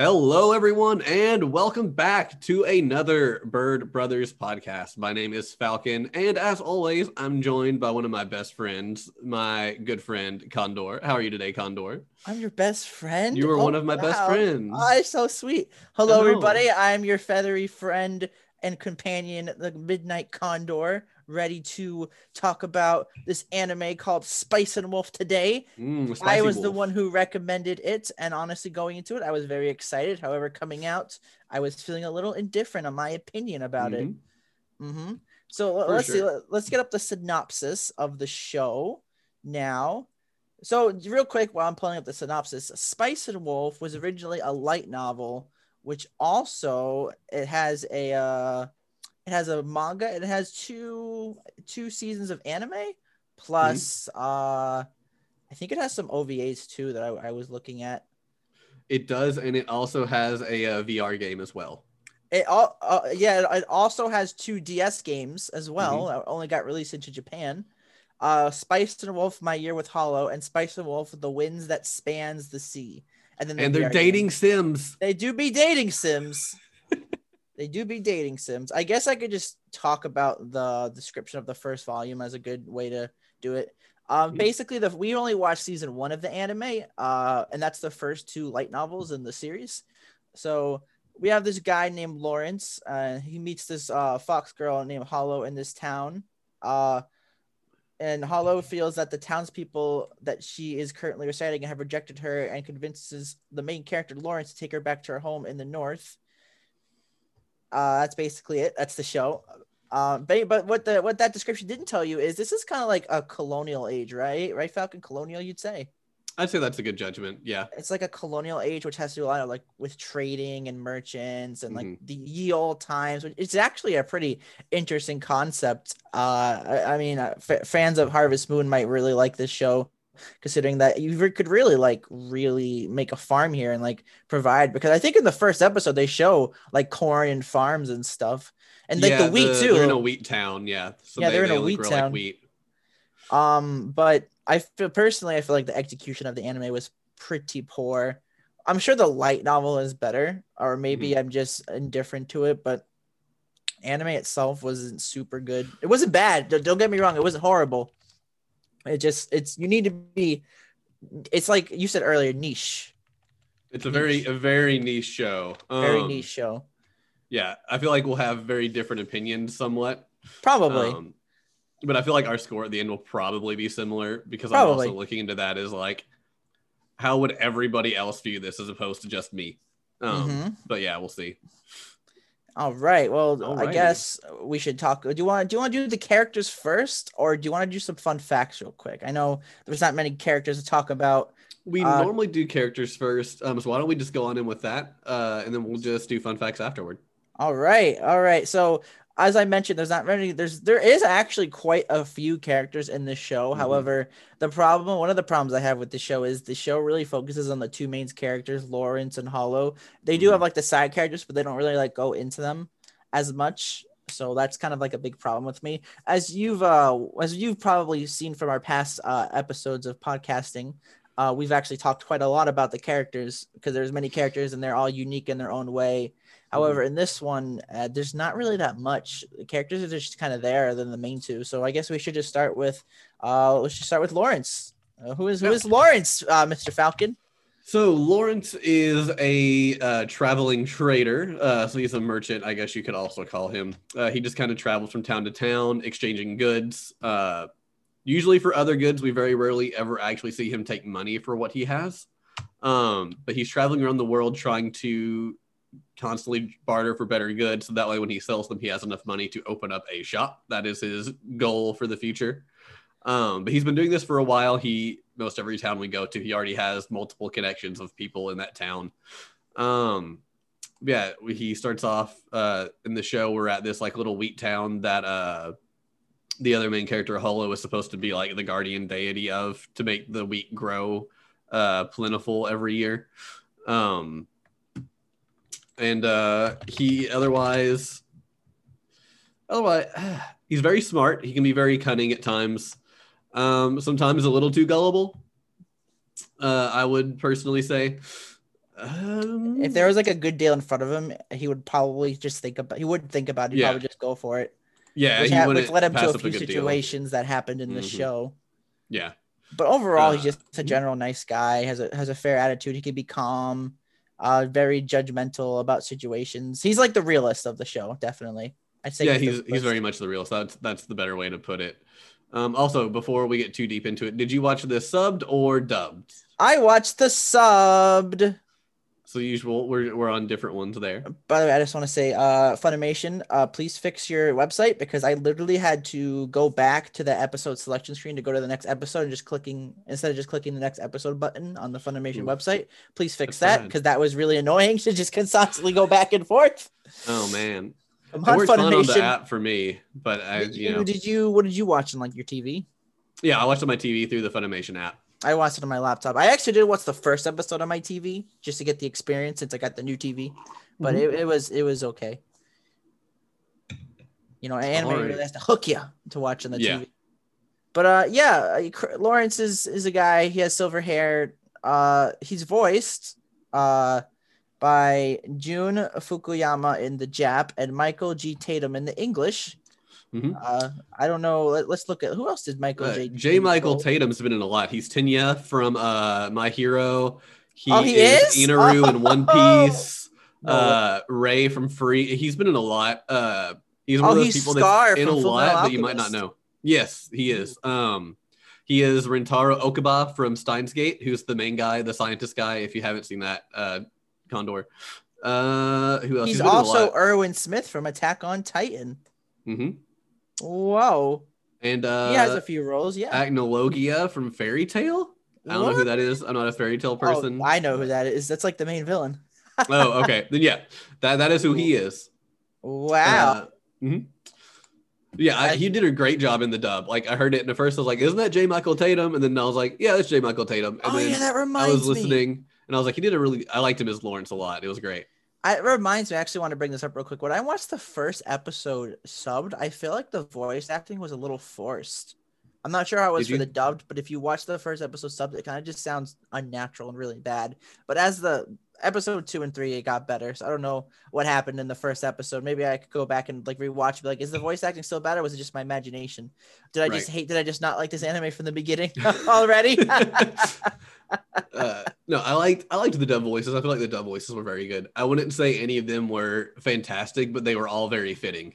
Hello, everyone, and welcome back to another Bird Brothers podcast. My name is Falcon, and as always, I'm joined by one of my best friends, my good friend Condor. How are you today, Condor? I'm your best friend. You were oh, one of my oh, wow. best friends. Oh, so sweet. Hello, everybody. I'm your feathery friend and companion, the Midnight Condor ready to talk about this anime called Spice and Wolf today. Mm, I was Wolf. the one who recommended it, and honestly, going into it, I was very excited. However, coming out, I was feeling a little indifferent on my opinion about mm-hmm. it. Mm-hmm. So For let's sure. see. Let's get up the synopsis of the show now. So, real quick, while I'm pulling up the synopsis, Spice and Wolf was originally a light novel, which also it has a uh, it has a manga. It has two two seasons of anime plus mm-hmm. uh I think it has some OVAs too that I, I was looking at. It does, and it also has a, uh, VR game as well. It all uh, yeah, it also has two DS games as well. Mm-hmm. Only got released into Japan. Uh, Spice and Wolf, My Year with Holo, and Spice and Wolf, The Winds That Spans the Sea. And then the and they're dating game. Sims. They do be dating Sims. They do be dating sims. I guess I could just talk about the description of the first volume as a good way to do it. Um, basically, the we only watched season one of the anime, uh, and that's the first two light novels in the series. So we have this guy named Lawrence. Uh, he meets this uh, fox girl named Holo in this town. Uh, and Holo feels that the townspeople that she is currently residing have rejected her and convinces the main character Lawrence to take her back to her home in the north. Uh, that's basically it. That's the show. Um, but, but what the what that description didn't tell you is this is kind of like a colonial age, right? Right, Falcon? Colonial, you'd say. I'd say that's a good judgment. Yeah. It's like a colonial age, which has to do a lot of like with trading and merchants and like mm-hmm. the ye old times. It's actually a pretty interesting concept. Uh, I, I mean, uh, f- fans of Harvest Moon might really like this show considering that you could really like really make a farm here and like provide because I think in the first episode they show like corn and farms and stuff and like yeah, the wheat the, too. They're in a wheat town, yeah. So yeah, they, are in a wheat town. Like wheat. Um, but I feel personally, I feel like the execution of the anime was pretty poor. I'm sure the light novel is better, or maybe mm-hmm. I'm just indifferent to it, but anime itself wasn't super good. It wasn't bad. Don't get me wrong, it wasn't horrible. It just it's you need to be it's like you said earlier, niche. It's a niche. very a very niche show. Very um, niche show. Yeah, I feel like we'll have very different opinions somewhat. Probably. Um, but I feel like our score at the end will probably be similar because probably. I'm also looking into that is like how would everybody else view this as opposed to just me. Um, mm-hmm. but yeah, we'll see. All right. Well, Alrighty. I guess we should talk. Do you want do you want to do the characters first, or do you want to do some fun facts real quick? I know there's not many characters to talk about. We uh, normally do characters first, um, so why don't we just go on in with that, uh, and then we'll just do fun facts afterward. All right, all right. So as I mentioned, there's not many. There's there is actually quite a few characters in this show. Mm-hmm. However, the problem, one of the problems I have with the show is the show really focuses on the two main characters, Lawrence and Holo. They do mm-hmm. have like the side characters, but they don't really like go into them as much. So that's kind of like a big problem with me. As you've uh as you've probably seen from our past uh, episodes of podcasting, uh, we've actually talked quite a lot about the characters because there's many characters and they're all unique in their own way However, mm-hmm. in this one, uh, there's not really that much. The characters are just kind of there than the main two. So I guess we should just start with, uh, let's just start with Lawrence. Uh, who is who is Lawrence, uh, Mr. Falcon? So Lawrence is a uh, traveling trader. Uh, so he's a merchant, I guess you could also call him. Uh, he just kind of travels from town to town, exchanging goods. Usually for other goods, we very rarely ever actually see him take money for what he has. Um, but he's traveling around the world trying to constantly barter for better goods. So that way, when he sells them, he has enough money to open up a shop. That is his goal for the future. Um, but he's been doing this for a while. He most every town we go to, he already has multiple connections of people in that town. Um, yeah, he starts off uh, in the show. We're at this like little wheat town that uh, the other main character Holo is supposed to be like the guardian deity of to make the wheat grow uh, plentiful every year. Um, and uh, he otherwise, otherwise, he's very smart. He can be very cunning at times. Um, sometimes a little too gullible. Uh, I would personally say. Um, If there was like a good deal in front of him, he would probably just think about. He wouldn't think about it. He'd Yeah. probably just go for it. Yeah, which, ha- which led him to a few deal. situations that happened in the Mhm. show. Yeah, But overall, he's Uh, just a general nice guy. has a has a fair attitude. He can be calm, uh, very judgmental about situations. He's like the realist of the show, definitely. I'd say yeah, the he's he's very much the realist. That's that's the better way to put it. Um, also, before we get too deep into it, did you watch the subbed or dubbed? I watched the subbed. So usual, we're we're on different ones there. By the way, I just want to say, uh, Funimation, uh, please fix your website because I literally had to go back to the episode selection screen to go to the next episode and just clicking instead of just clicking the next episode button on the Funimation Ooh. website. Please fix That's that because that was really annoying to just constantly go back and forth. Oh man, it on, fine on the Funimation. app for me, but I Did you you, know did you what did you watch on like your TV? yeah, I watched on my TV through the Funimation app. I watched it on my laptop. I actually did watch the first episode on my TV just to get the experience since I got the new TV, but Mhm. it, it was it was okay. You know, anime Alright. really has to hook you to watch on the Yeah. TV. But uh, yeah, Lawrence is is a guy. He has silver hair. Uh, he's voiced uh by Jun Fukuyama in the Jap and Michael G Tatum in the English. Mhm. Uh, I don't know. Let, us look at who else did Michael Uh, J. J. Michael? Tatum's been in a lot. He's Tenya from uh My Hero. He, Oh, he is, is? Inaru in One Piece. No. Uh, Ray from Free. He's been in a lot. Uh, he's one Oh, of those he's people Scar that's in a lot, but you might not know. Yes, he is. Um, he is Rintaro Okabe from Steins Gate, who's the main guy, the scientist guy. If you haven't seen that, uh, Condor. Uh, who else? He's a also. Erwin Smith from Attack on Titan. Mhm. Whoa. and uh, he has a few roles, yeah. Acnologia from Fairy Tail. I don't know who that is. I'm not a fairy tale Oh, person. I know who that is. That's like the main villain. oh, okay. Then yeah, that that is who he is. Wow. Uh, mhm. Yeah, I, he did a great job in the dub. Like I heard it, and at first I was like, "Isn't that J. Michael Tatum?" And then I was like, "Yeah, that's J. Michael Tatum." And oh then yeah, that reminds me. I was me. listening, and I was like, "He did a really." I liked him as Lawrence a lot. It was great. I, it reminds me. I actually want to bring this up real quick. When I watched the first episode subbed, I feel like the voice acting was a little forced. I'm not sure how it was Did for you- the dubbed, but if you watch the first episode subbed, it kind of just sounds unnatural and really bad. But as the episode two and three, it got better. So I don't know what happened in the first episode. Maybe I could go back and like rewatch. Be like, is the voice acting still bad, or was it just my imagination? Did I just hate? Did I just not like this anime from the beginning already? uh, no, I liked I liked the dub voices. I feel like the dub voices were very good. I wouldn't say any of them were fantastic, but they were all very fitting.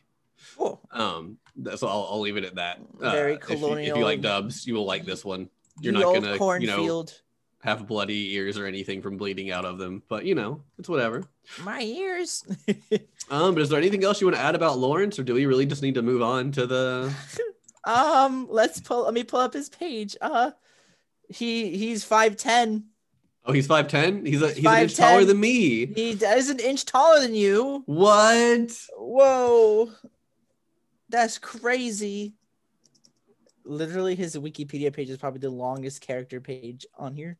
cool. Um, that's all. I'll leave it at that. Uh, Very if you- If you, like dubs, you will like this one. You're not gonna, you know, cornfield. Have bloody ears or anything from bleeding out of them, but you know, it's whatever. My ears. Um, but is there anything else you want to add about Lawrence, or do we really just need to move on to the? Um, let's pull. Let me pull up his page. Uh, he he's five ten. Oh, he's five ten. He's a he's an inch taller than me. He is an inch taller than you. What? Whoa, that's crazy. Literally, his Wikipedia page is probably the longest character page on here.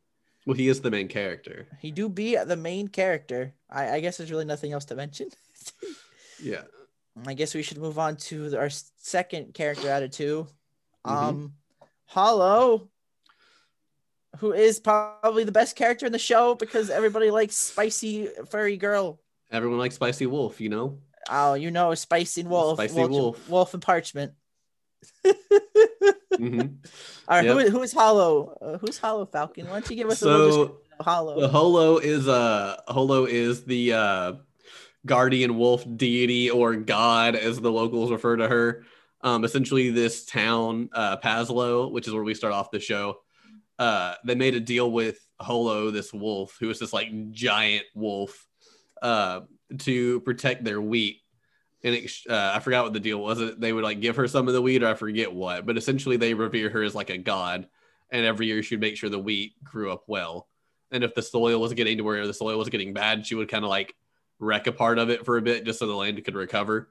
Well, he is the main character. He do be the main character. I, I guess there's really nothing else to mention. Yeah. I guess we should move on to our second character out of 2 Mhm. Um, Holo, who is probably the best character in the show because everybody likes spicy furry girl. Everyone likes Spicy Wolf, you know. Oh, you know, spicy wolf, Spicy wolf, wolf. wolf and parchment. Hmm All right, who, Yep. is- who is Holo? Uh, who's Holo Falcon? Why don't you give us a little So description of Holo? the Holo is uh Holo is the uh guardian wolf deity or god as the locals refer to her. Um, essentially, this town, uh, Pasloe, which is where we start off the show, uh, they made a deal with Holo, this wolf, who is this like giant wolf, uh, to protect their wheat. And ex- uh, I forgot what the deal was. It they would like give her some of the wheat, or I forget what. But essentially, they revere her as like a god, and every year she'd make sure the wheat grew up well. And if the soil was getting to where the soil was getting bad, she would kind of like wreck a part of it for a bit just so the land could recover.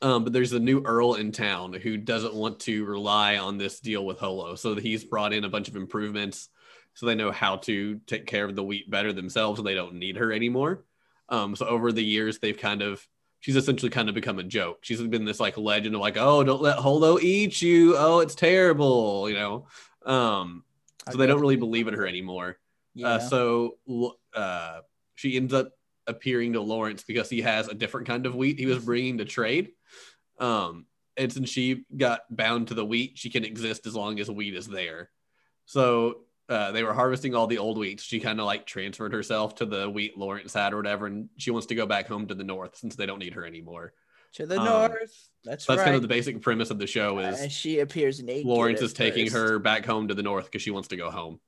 Um, but there's a new earl in town who doesn't want to rely on this deal with Holo. So he's brought in a bunch of improvements so they know how to take care of the wheat better themselves and they don't need her anymore. Um, so over the years, they've kind of, she's essentially kind of become a joke. She's been this like legend of like, oh, don't let Holo eat you. Oh, it's terrible, you know? Um, so they don't really believe in her anymore. Yeah. Uh, so uh, she ends up appearing to Lawrence because he has a different kind of wheat he was bringing to trade. Um, and since she got bound to the wheat, she can exist as long as wheat is there. So uh, they were harvesting all the old wheat. She kind of like transferred herself to the wheat Lawrence had or whatever, and she wants to go back home to the north since they don't need her anymore. to the um, north. That's So that's right. kind of the basic premise of the show is and she appears naked. Lawrence is taking first. her back home to the north because she wants to go home.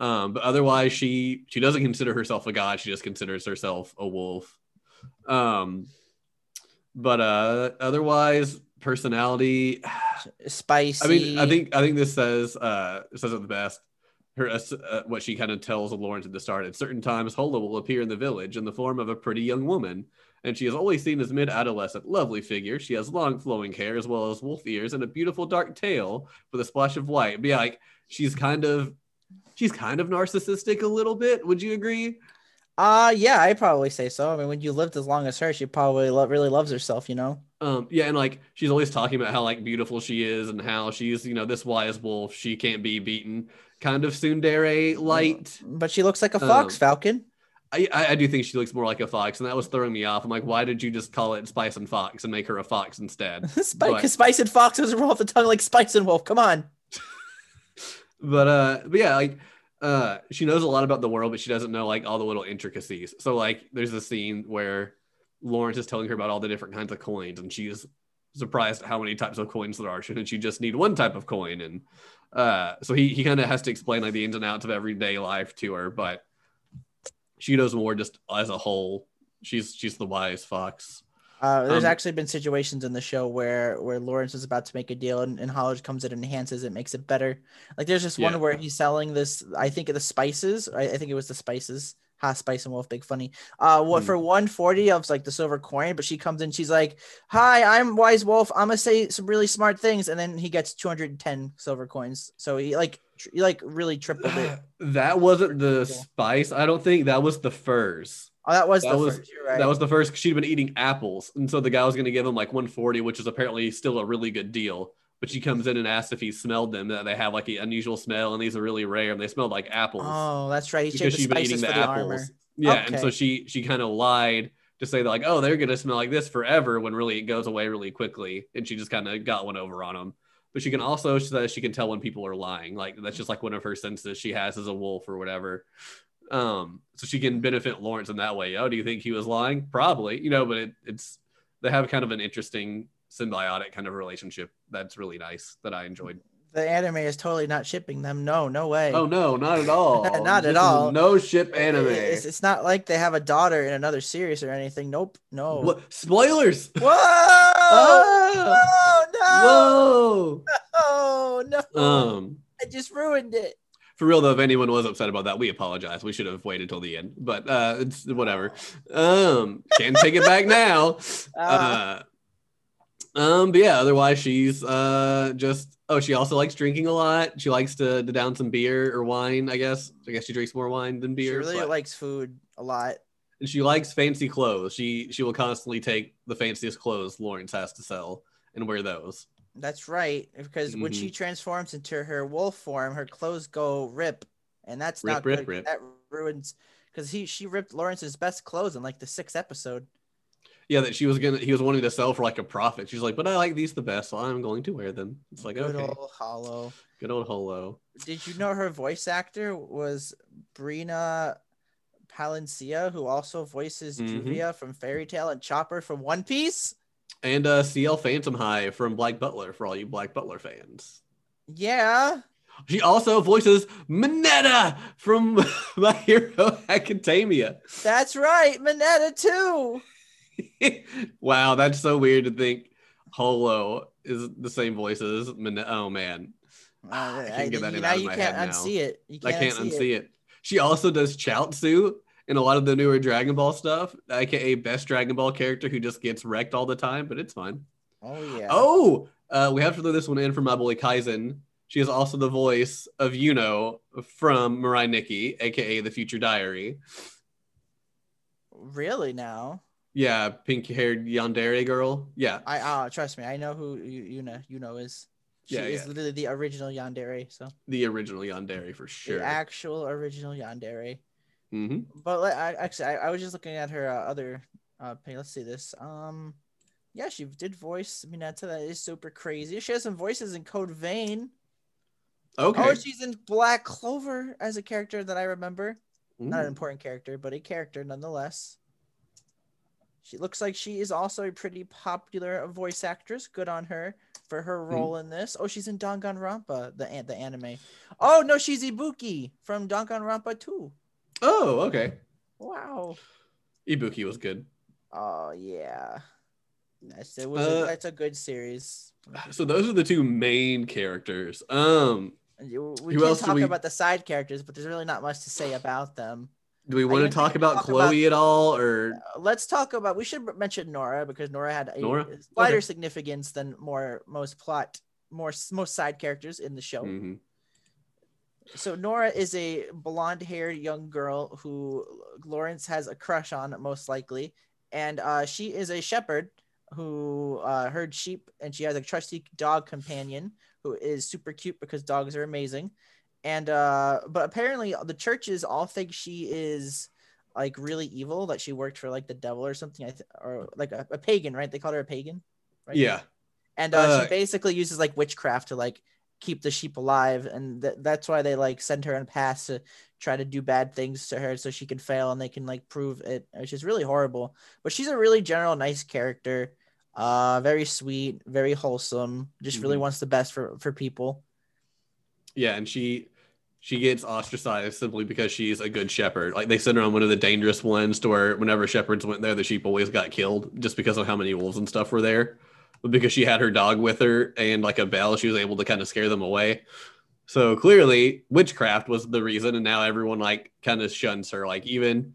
Um, but otherwise, she she doesn't consider herself a god. She just considers herself a wolf. Um, but uh, otherwise, personality. spicy. I mean, I think I think this says uh says it the best. Her uh, uh, what she kind of tells Lawrence at the start. At certain times, Holo will appear in the village in the form of a pretty young woman, and she is always seen as mid-adolescent. Lovely figure. She has long flowing hair as well as wolf ears and a beautiful dark tail with a splash of white. But yeah, like she's kind of she's kind of narcissistic a little bit. Would you agree? Uh yeah, I probably say so. I mean, when you lived as long as her, she probably lo- really loves herself, you know. Um, yeah, and like she's always talking about how like beautiful she is and how she's you know this wise wolf she can't be beaten. Kind of tsundere light. But she looks like a fox Um, falcon. I, I I do think she looks more like a fox, and that was throwing me off. I'm like, why did you just call it Spice and Fox and make her a fox instead? Spice, but- Spice and Fox doesn't roll off the tongue like Spice and Wolf. Come on. But uh, but yeah, like uh, she knows a lot about the world, but she doesn't know like all the little intricacies. So like, there's a scene where Lawrence is telling her about all the different kinds of coins, and she's surprised at how many types of coins there are. Shouldn't she just need one type of coin? And uh, so he he kind of has to explain like the ins and outs of everyday life to her, but she knows more just as a whole. She's she's the wise fox. Uh, there's Um, actually been situations in the show where where Lawrence is about to make a deal and, and Hollage comes in and enhances it, makes it better. Like there's just Yeah. one where he's selling this, I think the spices. I, I think it was the spices. Ha Spice and Wolf, big funny. Uh, what Hmm. for 140 of like the silver coin, but she comes in, she's like, Hi, I'm Wise Wolf. I'm gonna say some really smart things, and then he gets 210 silver coins. So he like tr- he like really tripled it. that wasn't the spice. I don't think that was the furs. Oh, that was That the was- first. Right. That was the first. She'd been eating apples, and so the guy was going to give him like 140, which is apparently still a really good deal. But she comes in and asks if he smelled them. That they have like an unusual smell, and these are really rare, and they smelled like apples oh, that's right. He because she'd been eating the the apples. armor. Yeah, and so she she kind of lied to say that like, oh, they're gonna smell like this forever, when really it goes away really quickly, and she just kind of got one over on him. But she can also she can tell when people are lying. Like that's just like one of her senses she has as a wolf or whatever. Um, so she can benefit Lawrence in that way. Oh, do you think he was lying? Probably, you know, but it, it's they have kind of an interesting symbiotic kind of relationship that's really nice that I enjoyed. The anime is totally not shipping them. No, no way. Oh no, not at all. Not at This is all. No ship anime. It's, it's not like they have a daughter in another series or anything. Nope. No. What spoilers? Whoa! Ah! Oh no! Whoa. Oh no! Um, I just ruined it. for real though, if anyone was upset about that, we apologize. We should have waited till the end, but uh, it's whatever. Um, can't take it back now. Uh, Uh, um, but yeah, otherwise she's uh just oh, she also likes drinking a lot. She likes to, to down some beer or wine. I guess. I guess she drinks more wine than beer. she really but- likes food a lot. and she likes fancy clothes. She she will constantly take the fanciest clothes Lawrence has to sell and wear those. That's right. Because when Mm-hmm. she transforms into her wolf form, her clothes go rip, and that's Rip, not rip, good. rip. That ruins because he she ripped Lawrence's best clothes in like the sixth episode. Yeah, that she was gonna he was wanting to sell for like a profit. She's like, but I like these the best, so I'm going to wear them. It's like Good okay, old Holo. good old holo. Did you know her voice actor was Brina Palencia, who also voices Mhm. Juvia from Fairy Tail and Chopper from One Piece? And uh Ciel Phantomhive from Black Butler for all you Black Butler fans. Yeah. She also voices Mineta from My Hero Academia. That's right. Mineta too. wow, that's so weird to think Holo is the same voice as. Oh man. I can't get that in now out of you my can't head now. unsee it. You I can't, can't unsee it. She also does Chaozu in a lot of the newer Dragon Ball stuff, aka best Dragon Ball character who just gets wrecked all the time, but it's fine. Oh yeah. Oh, uh, we have to throw this one in for my boy Kaizen. She is also the voice of Yuno from Mirai Nikki, aka the Future Diary. really? Now Yeah, pink haired yandere girl. Yeah. I uh trust me. I know who you you know you know is. She Yeah, is yeah. literally the original Yandere. So The original Yandere for sure. the actual original Yandere. hmm But like, I, actually, I, I was just looking at her uh, other uh page. Let's see this. Um, yeah, she did voice Mineta. That is super crazy. She has some voices in Code Vein. Okay. Oh, she's in Black Clover as a character that I remember. Not an important character, but a character nonetheless. She looks like she is also a pretty popular voice actress. Good on her for her Hmm. role in this. Oh, she's in Danganronpa, the the anime. Oh no, she's Ibuki from Danganronpa 2. Oh, okay. Wow. Ibuki was good. Oh yeah. That's it was Uh, a, that's a good series. So those are the two main characters. Um, We who can else talk we- about the side characters, but there's really not much to say about them. Do we want to talk about talk Chloe at all, or Uh, let's talk about we should mention Nora because Nora had a Nora? slighter Okay. significance than more most plot more most side characters in the show. Mhm. So Nora is a blonde-haired young girl who Lawrence has a crush on, most likely, and uh, she is a shepherd who uh, herds sheep, and she has a trusty dog companion who is super cute because dogs are amazing. And uh, but apparently the churches all think she is like really evil, that she worked for like the devil or something, I th- or like a, a pagan, right? They called her a pagan, right? yeah, and uh, Uh, she basically uses like witchcraft to like keep the sheep alive and th- that's why they like send her on paths to try to do bad things to her so she can fail and they can like prove it which is really horrible but she's a really general nice character uh very sweet very wholesome just really Mhm. wants the best for for people yeah, and she she gets ostracized simply because she's a good shepherd. Like they sent her on one of the dangerous ones to where whenever shepherds went there, the sheep always got killed just because of how many wolves and stuff were there. But because she had her dog with her and like a bell, she was able to kind of scare them away. So clearly, witchcraft was the reason, and now everyone like kind of shuns her. Like even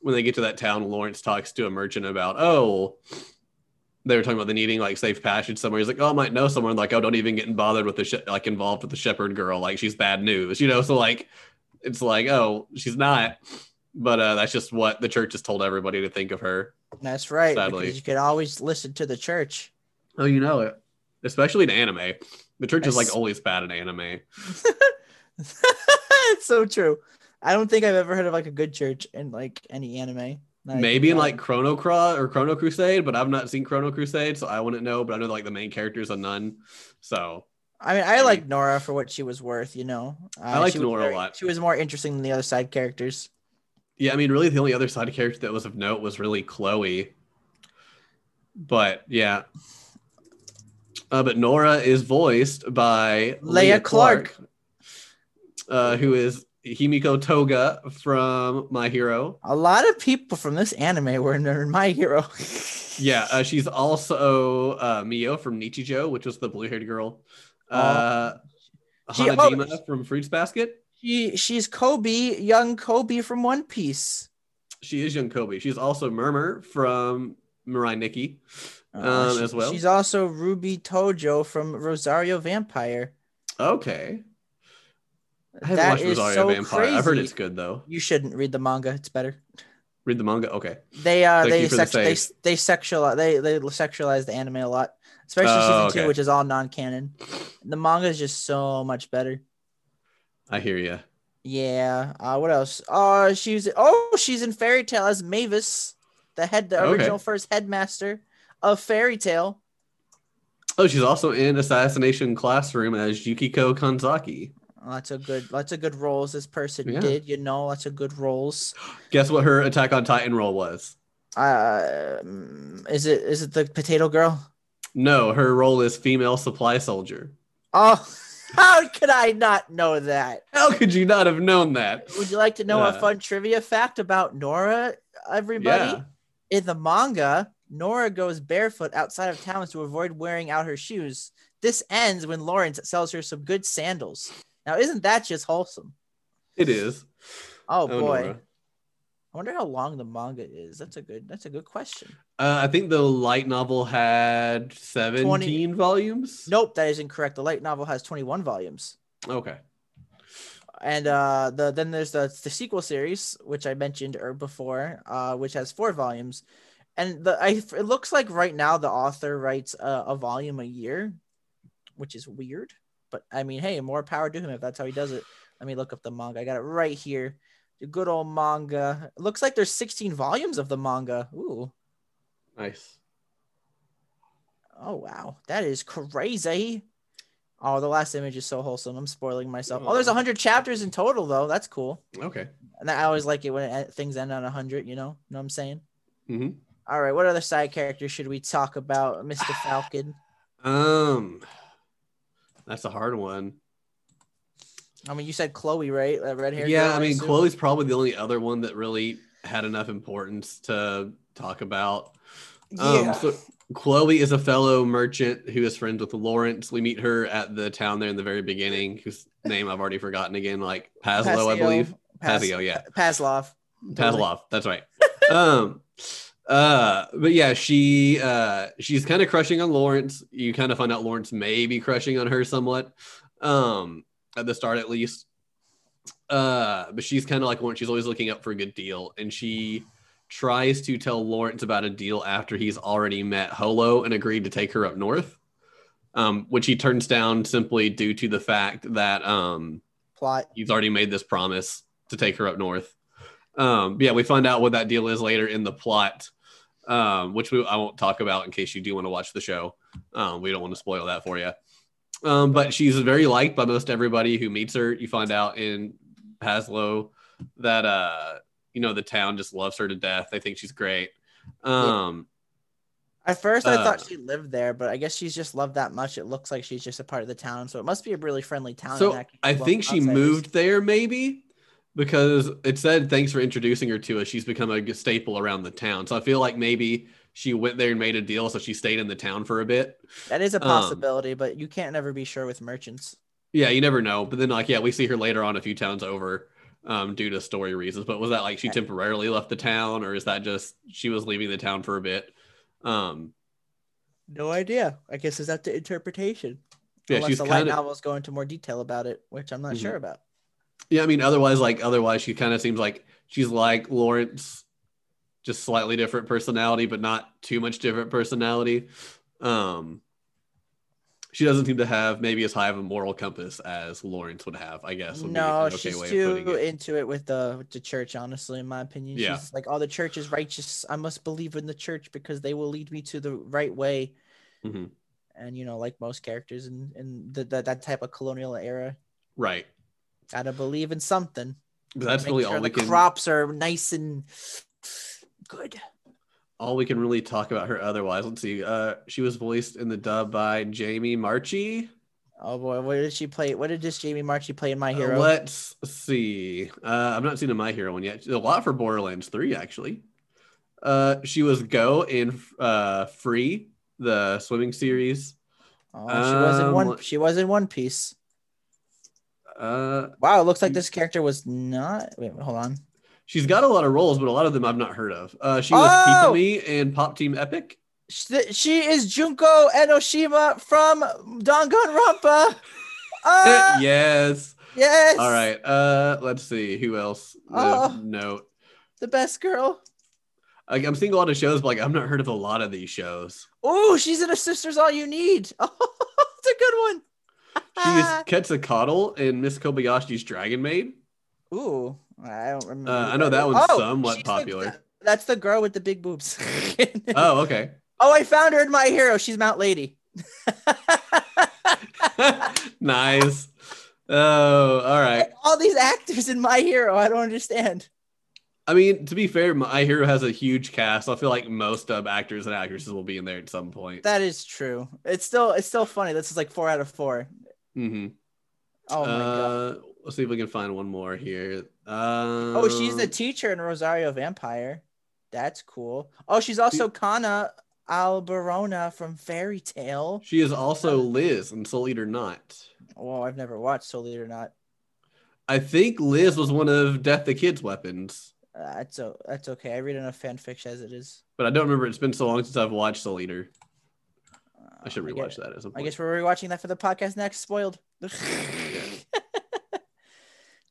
when they get to that town, Lawrence talks to a merchant about, oh, they were talking about the needing like safe passage somewhere. He's like, oh, I might know someone. Like, oh, don't even get bothered with the she- like involved with the shepherd girl. Like, she's bad news, you know. So like, it's like, oh, she's not. But uh, that's just what the church has told everybody to think of her. that's right Sadly. because you could always listen to the church Oh, you know it, especially in anime. The church is like always bad in anime. it's so true i don't think i've ever heard of like a good church in like any anime Not Maybe in like Chrono Cross or Chrono Crusade, but I've not seen Chrono Crusade, so I wouldn't know. But I know like the main character is a nun, so I mean, I like Nora for what she was worth. You know, uh, I liked was Nora a lot. She was more interesting than the other side characters. yeah. I mean, really, the only other side character that was of note was really Chloe. But yeah, uh, but Nora is voiced by Leah Clark. uh, who is Himiko Toga from My Hero. A lot of people from this anime were in, My Hero. Yeah, uh, she's also uh, Mio from Nichijou, which was the blue-haired girl. Uh, She- Hanajima oh, from Fruits Basket. she she's Koby, young Koby from One Piece. She is young Koby. She's also Murmur from Mirai Nikki. Uh, Um, she- as well? She's also Ruby Tojo from Rosario Vampire. Okay. I haven't That watched is Rosario so Vampire. I've heard it's good though. You shouldn't read the manga. It's better. Read the manga. Okay. They uh Thank they for the they they sexual they they sexualize the anime a lot, especially Oh, season okay. two, which is all non canon. The manga is just so much better. I hear you. Yeah. Uh, what else? Uh, she's oh, she's in Fairy Tail as Mavis, the head, the Okay. original first headmaster of Fairy Tail. Oh, she's also in Assassination Classroom as Yukiko Kanzaki. Lots of good, lots of good roles this person Yeah. did. You know, lots of good roles. Guess what her Attack on Titan role was? Uh, is it is it the Potato Girl? No, her role is female supply soldier. Oh, how could I not know that? How could you not have known that? Would you like to know a fun trivia fact about Nora? Everybody. Yeah. In the manga, Nora goes barefoot outside of town to avoid wearing out her shoes. This ends when Lawrence sells her some good sandals. Now, isn't that just wholesome? It is. Oh boy. I wonder how long the manga is. That's a good. That's a good question. Uh, I think the light novel had 17 volumes. Nope, that is incorrect. The light novel has 21 volumes, Okay. and uh, the then there's the the sequel series, which I mentioned er, before, uh, which has four volumes. And the I, it looks like right now the author writes a, a volume a year, which is weird. But I mean, hey, more power to him if that's how he does it. Let me look up the manga. I got it right here. The good old manga. It looks like there's 16 volumes of the manga. Ooh. Nice. Oh wow, that is crazy. Oh, the last image is so wholesome. I'm spoiling myself. Oh, there's 100 chapters in total though. That's cool. Okay. And I always like it when it, things end on 100. You know, You know what I'm saying? Mm-hmm. All right. What other side characters should we talk about, Mr. Falcon? Um, that's a hard one. I mean, you said Chloe, right? That red hair. Yeah, I mean, assume? Chloe's probably the only other one that really had enough importance to talk about. Um, Yeah. so Chloe is a fellow merchant who is friends with Lawrence. We meet her at the town there in the very beginning, whose name I've already forgotten again, like Pasloe, I believe. Pas- Pazio, yeah. Paslov. Pavlov, that's right. um uh but yeah, she uh she's kind of crushing on Lawrence. You kind of find out Lawrence may be crushing on her somewhat. Um at the start at least. Uh but she's kind of like Lawrence, she's always looking up for a good deal and she tries to tell Lawrence about a deal after he's already met Holo and agreed to take her up north. Um, which he turns down simply due to the fact that um Plot. he's already made this promise to take her up north. Um, yeah, we find out what that deal is later in the plot, um, which we, I won't talk about in case you do want to watch the show. Um, we don't want to spoil that for you. Um, but she's very liked by most everybody who meets her. You find out in Pasloe that uh, you know the town just loves her to death. They think she's great. Um, At first, I Uh, thought she lived there, but I guess she's just loved that much. It looks like she's just a part of the town, so it must be a really friendly town. So that I think she moved there maybe because it said thanks for introducing her to us. She's become a staple around the town. So I feel like maybe she went there and made a deal, so she stayed in the town for a bit. That is a um, possibility, but you can't never be sure with merchants. Yeah, you never know. But then like yeah, we see her later on a few towns over um due to story reasons. But was that like she Yeah. temporarily left the town or is that just she was leaving the town for a bit? Um No idea. I guess it's up to interpretation. yeah, Unless she's the light kind of novels go into more detail about it, which I'm not Mhm. sure about. Yeah, I mean, otherwise, like, otherwise, she kind of seems like she's like Lawrence, just slightly different personality, but not too much different personality. Um, she doesn't seem to have maybe as high of a moral compass as Lawrence would have, I guess. would No, okay she's too it. into it with the with the church. Honestly, in my opinion, Yeah. she's like, "Oh, the church is righteous. I must believe in the church because they will lead me to the right way." Mhm. And you know, like most characters in in the, the, that type of colonial era, Right. Gotta believe in something. But that's really sure all we the can. crops are nice and good. all we can really talk about her otherwise. Let's see. Uh, she was voiced in the dub by Jamie Marchi. Oh boy, what did she play? What did this Jamie Marchi play in My Uh, Hero? let's see. Uh, I've not seen a My Hero one yet. A lot for Borderlands 3, actually. Uh, she was Go in uh, Free, the swimming series. Oh, she was in Um, one. She was in One Piece. Uh, Wow, it looks like this character was not. Wait, hold on. she's got a lot of roles, but a lot of them I've not heard of. Uh, she was Oh! Pikami in Pop Team Epic. She, is Junko Enoshima from Danganronpa. Uh, yes. yes. All right. Uh, let's see who else. Oh. Uh, note. The best girl. Like, I'm seeing a lot of shows, but like I've not heard of a lot of these shows. Oh, she's in a Sister's All You Need. Oh, it's a good one. She's Quetzalcoatl in Miss Kobayashi's Dragon Maid. Ooh, I don't remember. Uh, I know that one's Oh, somewhat she's the- popular. that's the girl with the big boobs. Oh, okay. oh, I found her in My Hero. She's Mount Lady. nice. Oh, all right. All these actors in My Hero, I don't understand. I mean, to be fair, My Hero has a huge cast. I feel like most of actors and actresses will be in there at some point. That is true. It's still it's still funny. This is like four out of four. Hmm Oh my god. uh, let's see if we can find one more here. Um, Oh, she's the teacher in Rosario Vampire. That's cool. Oh, she's also Kana Alberona from Fairy Tail. She is also Liz in Soul Eater Not. Oh, I've never watched Soul Eater not. I think Liz was one of Death the Kid's weapons, Uh, that's o- that's okay. I read enough fan fiction as it is. but I don't remember. It's been so long since I've watched Soul Eater. I should guess- rewatch that at some I guess we're rewatching that for the podcast next. Spoiled.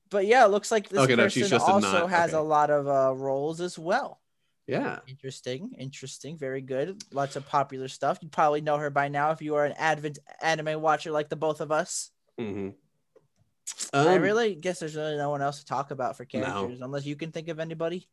but yeah, it looks like this Okay, person no, a also nut. has Okay. a lot of uh, roles as well. Yeah. Interesting, interesting, very good. Lots of popular stuff. You probably know her by now if you are an avid anime watcher like the both of us. hmm I Um, really guess there's really no one else to talk about for characters unless you can think of anybody.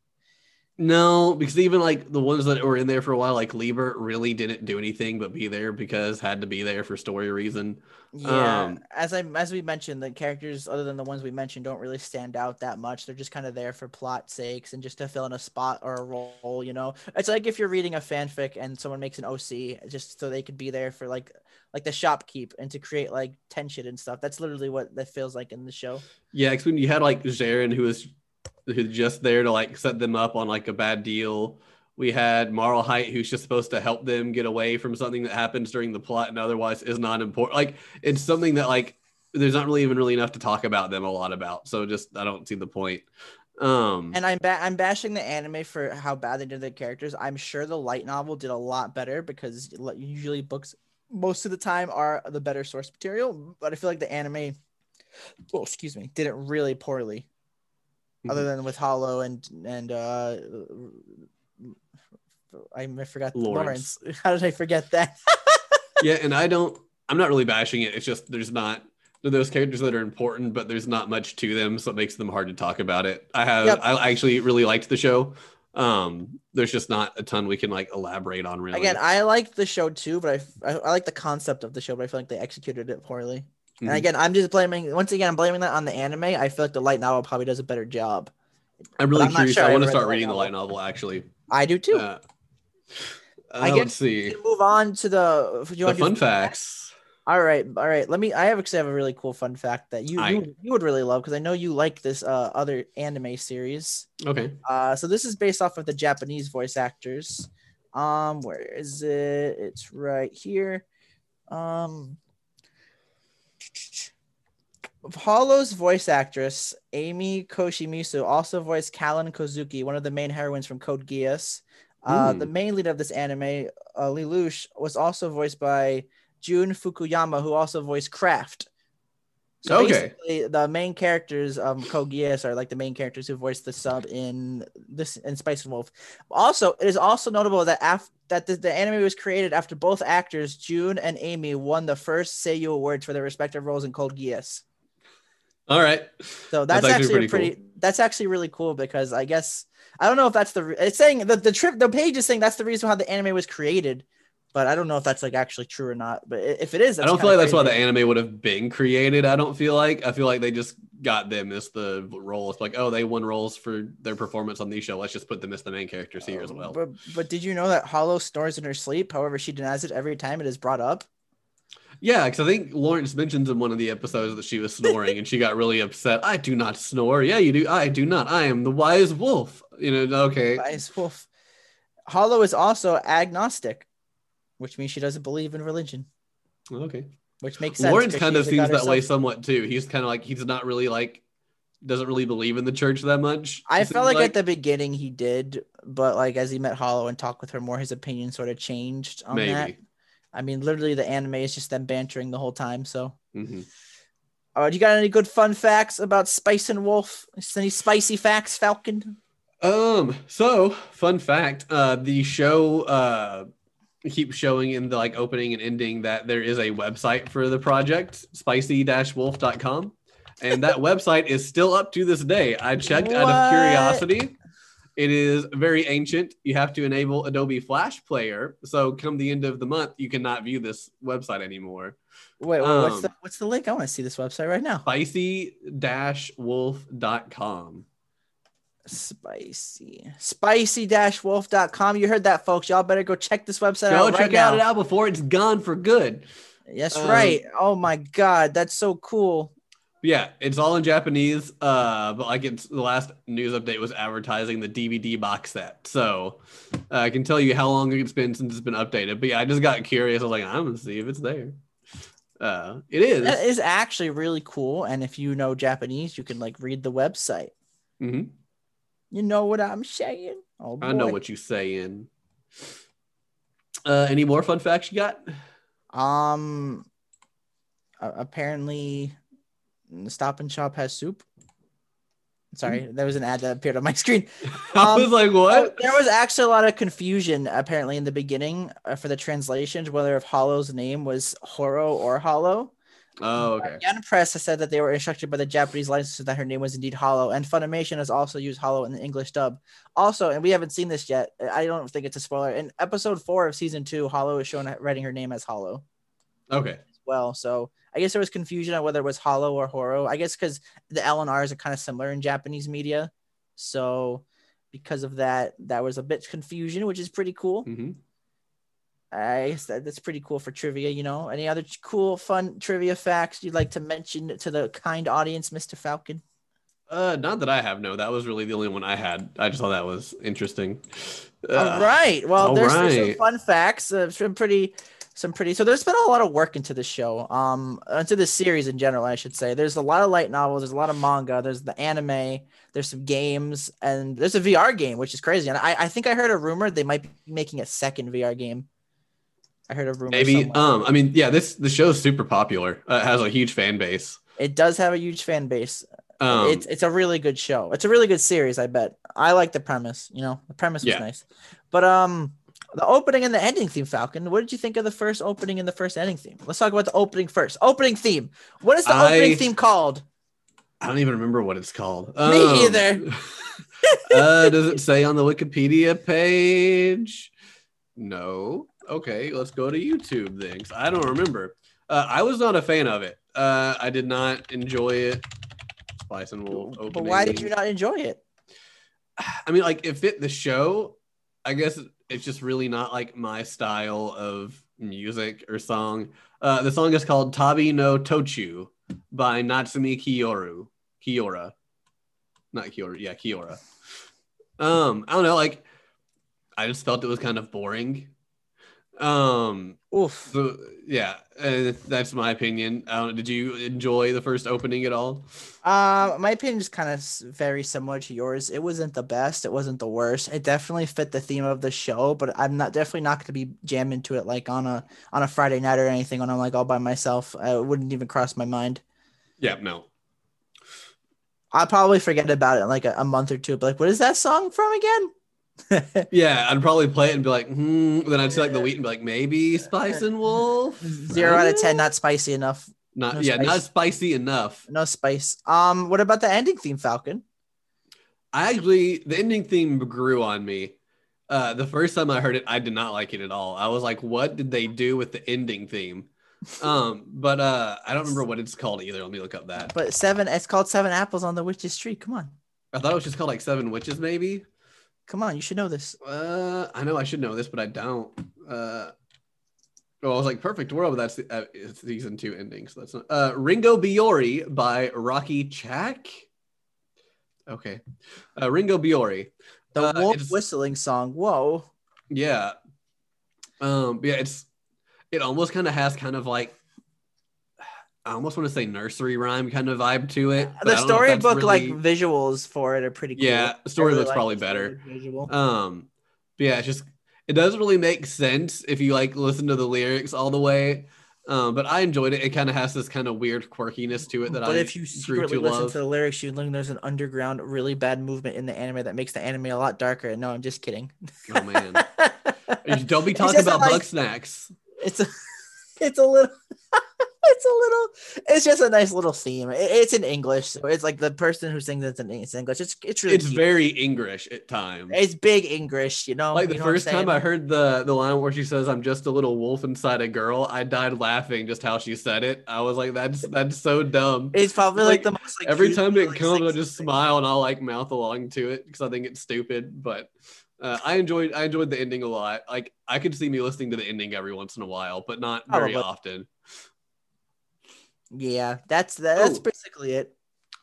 No, because even like the ones that were in there for a while, like Liebert, really didn't do anything but be there because had to be there for story reason. Yeah, Um, as I as we mentioned, the characters other than the ones we mentioned don't really stand out that much. They're just kind of there for plot sakes and just to fill in a spot or a role. You know, it's like if you're reading a fanfic and someone makes an OC just so they could be there for like like the shopkeep and to create like tension and stuff. That's literally what that feels like in the show. Yeah, because when you had like Jaren, who was who's just there to like set them up on like a bad deal. We had Marheit, who's just supposed to help them get away from something that happens during the plot and otherwise is not important. Like it's something that like there's not really even really enough to talk about them a lot about. So just I don't see the point. Um And I'm ba- I'm bashing the anime for how bad they did their characters. I'm sure the light novel did a lot better because usually books most of the time are the better source material, but I feel like the anime well, excuse me, did it really poorly. Other Mm-hmm. than with Holo and and uh I forgot Lawrence. Lawrence. How did I forget that? yeah, and I don't I'm not really bashing it. It's just there's not those characters that are important, but there's not much to them, so it makes them hard to talk about it. I have Yep. I actually really liked the show. Um, there's just not a ton we can like elaborate on really. Again, I liked the show too, but I, I I like the concept of the show, but I feel like they executed it poorly. And Mhm. again, I'm just blaming once again. I'm blaming that on the anime. I feel like the light novel probably does a better job. I'm really I'm curious. sure I want to start the reading the light novel. novel actually. I do too. Uh, I uh, let's see. Move on to the. The fun facts. All right, all right. Let me. I have actually have a really cool fun fact that you I- you, you would really love because I know you like this uh, other anime series. Okay. Uh, so this is based off of the Japanese voice actors. Um, where is it? It's right here. Um, Holo's voice actress Ami Koshimizu also voiced Kallen Kozuki, one of the main heroines from Code Geass. Uh, Hmm. The main lead of this anime, uh, Lelouch, was also voiced by Jun Fukuyama, who also voiced Kraft. So Okay. basically, the main characters of Code Geass are like the main characters who voiced the sub in this in Spice and Wolf. Also, it is also notable that af- that the, the anime was created after both actors, Jun and Ami, won the first Seiyu awards for their respective roles in Code Geass. All right. So that's, That's actually actually, pretty pretty. That's actually really cool because I guess I don't know if that's the. It's saying that the trip. The page is saying that's the reason how the anime was created, but I don't know if that's like actually true or not. But if it is, I don't feel like that's why the anime would have been created. I don't feel like. I feel like they just got them as the role. It's like, oh, they won roles for their performance on the show. Let's just put them as the main characters here as um, well. But but did you know that Holo snores in her sleep? However, she denies it every time it is brought up. Yeah, because I think Lawrence mentions in one of the episodes that she was snoring and she got really upset. I do not snore. Yeah, you do. I do not. I am the wise wolf. You know, okay. Wise Wolf. Holo is also agnostic, which means she doesn't believe in religion, Okay. which makes sense. Lawrence kind of seems that way somewhat too. He's kind of like, he's not really like, doesn't really believe in the church that much. I felt seems like, at the beginning he did, but like as he met Holo and talked with her more, his opinion sort of changed on Maybe. that. I mean, literally, the anime is just them bantering the whole time. So, Mhm. uh, do you got any good fun facts about Spice and Wolf? Any spicy facts, Falcon? Um. So, fun fact: uh, the show uh keeps showing in the like opening and ending that there is a website for the project, spicy-wolf.com, and that website is still up to this day. I checked out of curiosity. It is very ancient. You have to enable Adobe Flash Player. So, come the end of the month, you cannot view this website anymore. Wait, wait, what's Um, the what's the link? I want to see this website right now. Spicy-wolf.com. Spicy, spicy dash wolf.com You heard that, folks. Y'all better go check this website Go out check right now. out it out before it's gone for good. Yes, Um, right. Oh my god, that's so cool. Yeah, it's all in Japanese. Uh, but like it's the last news update was advertising the DVD box set. So uh, I can tell you how long it's been since it's been updated. But yeah, I just got curious. I was like, I'm gonna see if it's there. Uh, it is. That is actually really cool. And if you know Japanese, you can like read the website. Mhm. You know what I'm saying? Oh, I know what you're saying. Uh, any more fun facts you got? Um, apparently, the Stop and Shop has soup. Sorry, there was an ad that appeared on my screen. I Um, was like, Oh, what? there was actually a lot of confusion apparently in the beginning uh, for the translations, whether if Holo's name was Horo or Holo. Oh, okay. Yen Press has said that they were instructed by the Japanese licensor that her name was indeed Holo, and Funimation has also used Holo in the English dub. Also, and we haven't seen this yet. I don't think it's a spoiler. In episode four of season two, Holo is shown writing her name as Holo Okay. well. So I guess there was confusion on whether it was Holo or Horo. I guess because the L and R's are kind of similar in Japanese media, so because of that, that was a bit confusion, which is pretty cool. hmm I guess that, that's pretty cool for trivia. You know, any other cool, fun trivia facts you'd like to mention to the kind audience, Mister Falcon? Uh, not that I have. No, that was really the only one I had. I just thought that was interesting. all Uh, right. Well, all there's, there's some fun facts. Uh, some pretty, some pretty. So there's been a lot of work into the show, um, into this series in general. I should say. There's a lot of light novels. There's a lot of manga. There's the anime. There's some games, and there's a VR game, which is crazy. And I, I think I heard a rumor they might be making a second VR game. I heard a rumor. Maybe. somewhere. Um. I mean, yeah. This the show's super popular. Uh, it has a huge fan base. It does have a huge fan base. Um. it's it's a really good show. It's a really good series. I bet. I like the premise. You know, the premise was Yeah. nice. But um, the opening and the ending theme, Falcon. What did you think of the first opening and the first ending theme? Let's talk about the opening first. Opening theme. What is the I- opening theme called? I don't even remember what it's called. Me Um, either. uh, does it say on the Wikipedia page? No. Okay, let's go to YouTube things. I don't remember. Uh, I was not a fan of it. Uh, I did not enjoy it. And Wolf opening. But why did you not enjoy it? I mean, like it fit the show. I guess it's just really not like my style of music or song. Uh, the song is called Tabi no Tochu by Natsumi Kiyoura. Kiora. Not Kiora. Yeah, Kiora. Um, I don't know. Like, I just felt it was kind of boring. Um, Oof. so yeah, uh, that's my opinion. Don't, did you enjoy the first opening at all? Uh, my opinion is kind of very similar to yours. It wasn't the best. It wasn't the worst. It definitely fit the theme of the show, but I'm not definitely not going to be jamming into it like on a on a Friday night or anything when I'm like all by myself. I wouldn't even cross my mind. Yeah, no. I'll probably forget about it in like a, a month or two. But like, what is that song from again? Yeah, I'd probably play it and be like, hmm. Then I'd see like the wheat and be like, maybe Spice and Wolf. Zero out of ten, not spicy enough. Not no yeah, spice. not spicy enough. No spice. Um, what about the ending theme, Falcon? I actually the ending theme grew on me. Uh, the first time I heard it, I did not like it at all. I was like, what did they do with the ending theme? Um, but uh, I don't remember what it's called either. Let me look up that. But seven. It's called Seven Apples on the Witch's Tree. Come on, I thought it was just called like Seven Witches, maybe. Come on. You should know this. Uh, I know I should know this, but I don't. Uh, well, I was like, perfect world, but that's the uh, season two ending, so that's not. Uh, Ringo Biyori by Rocky Chack. Okay, uh, Ringo Biyori. The Uh, wolf whistling song. Whoa. Yeah. Um, yeah, it's it almost kind of has kind of like I almost want to say nursery rhyme kind of vibe to it. the don't know if that's storybook like visuals for it are pretty cool. Yeah, storybook's like probably better. Visual. Um, but yeah, it's just it doesn't really make sense if you like listen to the lyrics all the way. Um, but I enjoyed it. It kind of has this kind of weird quirkiness to it that but I But if you secretly listen love. to the lyrics, you'd learn there's an underground, really bad movement in the anime that makes the anime a lot darker. No, I'm just kidding. oh man, don't be talking about like- bug snacks. it's a, it's a little, it's a little, it's just a nice little theme. It- it's in English, so it's like the person who sings it's in it's English. It's it's really It's cute. very English at times. it's big English, you know. like the you know first time? I heard the the line where she says, "I'm just a little wolf inside a girl," I died laughing just how she said it. I was like, "That's that's so dumb." It's probably like, like, the most like Every time it like, comes, I just smile and I'll like mouth along to it because I think it's stupid. But uh, I enjoyed I enjoyed the ending a lot. Like I could see me listening to the ending every once in a while, but not very Probably. often. Yeah, that's that's Oh. basically it.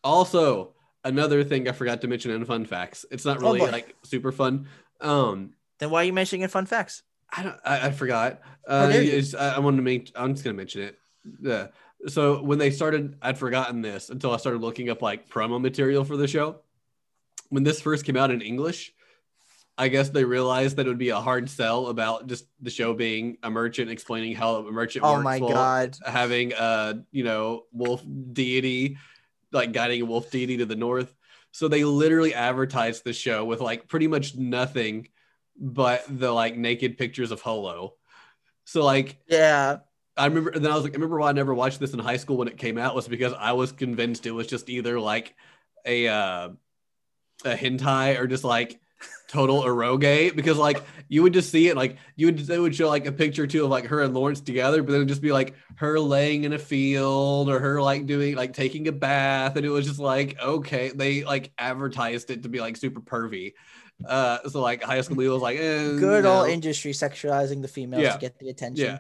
Also, another thing I forgot to mention in fun facts. It's not Oh, really boy. like super fun. Um, Then why are you mentioning it? Fun facts. I don't. I, I forgot. Uh, dare you. it's- I, I wanted to make. I'm just gonna mention it. Yeah. So when they started, I'd forgotten this until I started looking up like promo material for the show. When this first came out in English, I guess they realized that it would be a hard sell about just the show being a merchant explaining how a merchant Oh works. my god. Having a you know wolf deity, like guiding a wolf deity to the north. So they literally advertised the show with like pretty much nothing but the like naked pictures of Holo. So like Yeah. I remember and then I was like I remember why I never watched this in high school when it came out was because I was convinced it was just either like a uh a hentai or just like total eroge because like you would just see it like you would they would show like a picture too of like her and Lawrence together but then it'd just be like her laying in a field or her like doing like taking a bath and it was just like okay they like advertised it to be like super pervy uh so like high school Leo was like eh, Good no. old industry sexualizing the females Yeah. to get the attention. Yeah.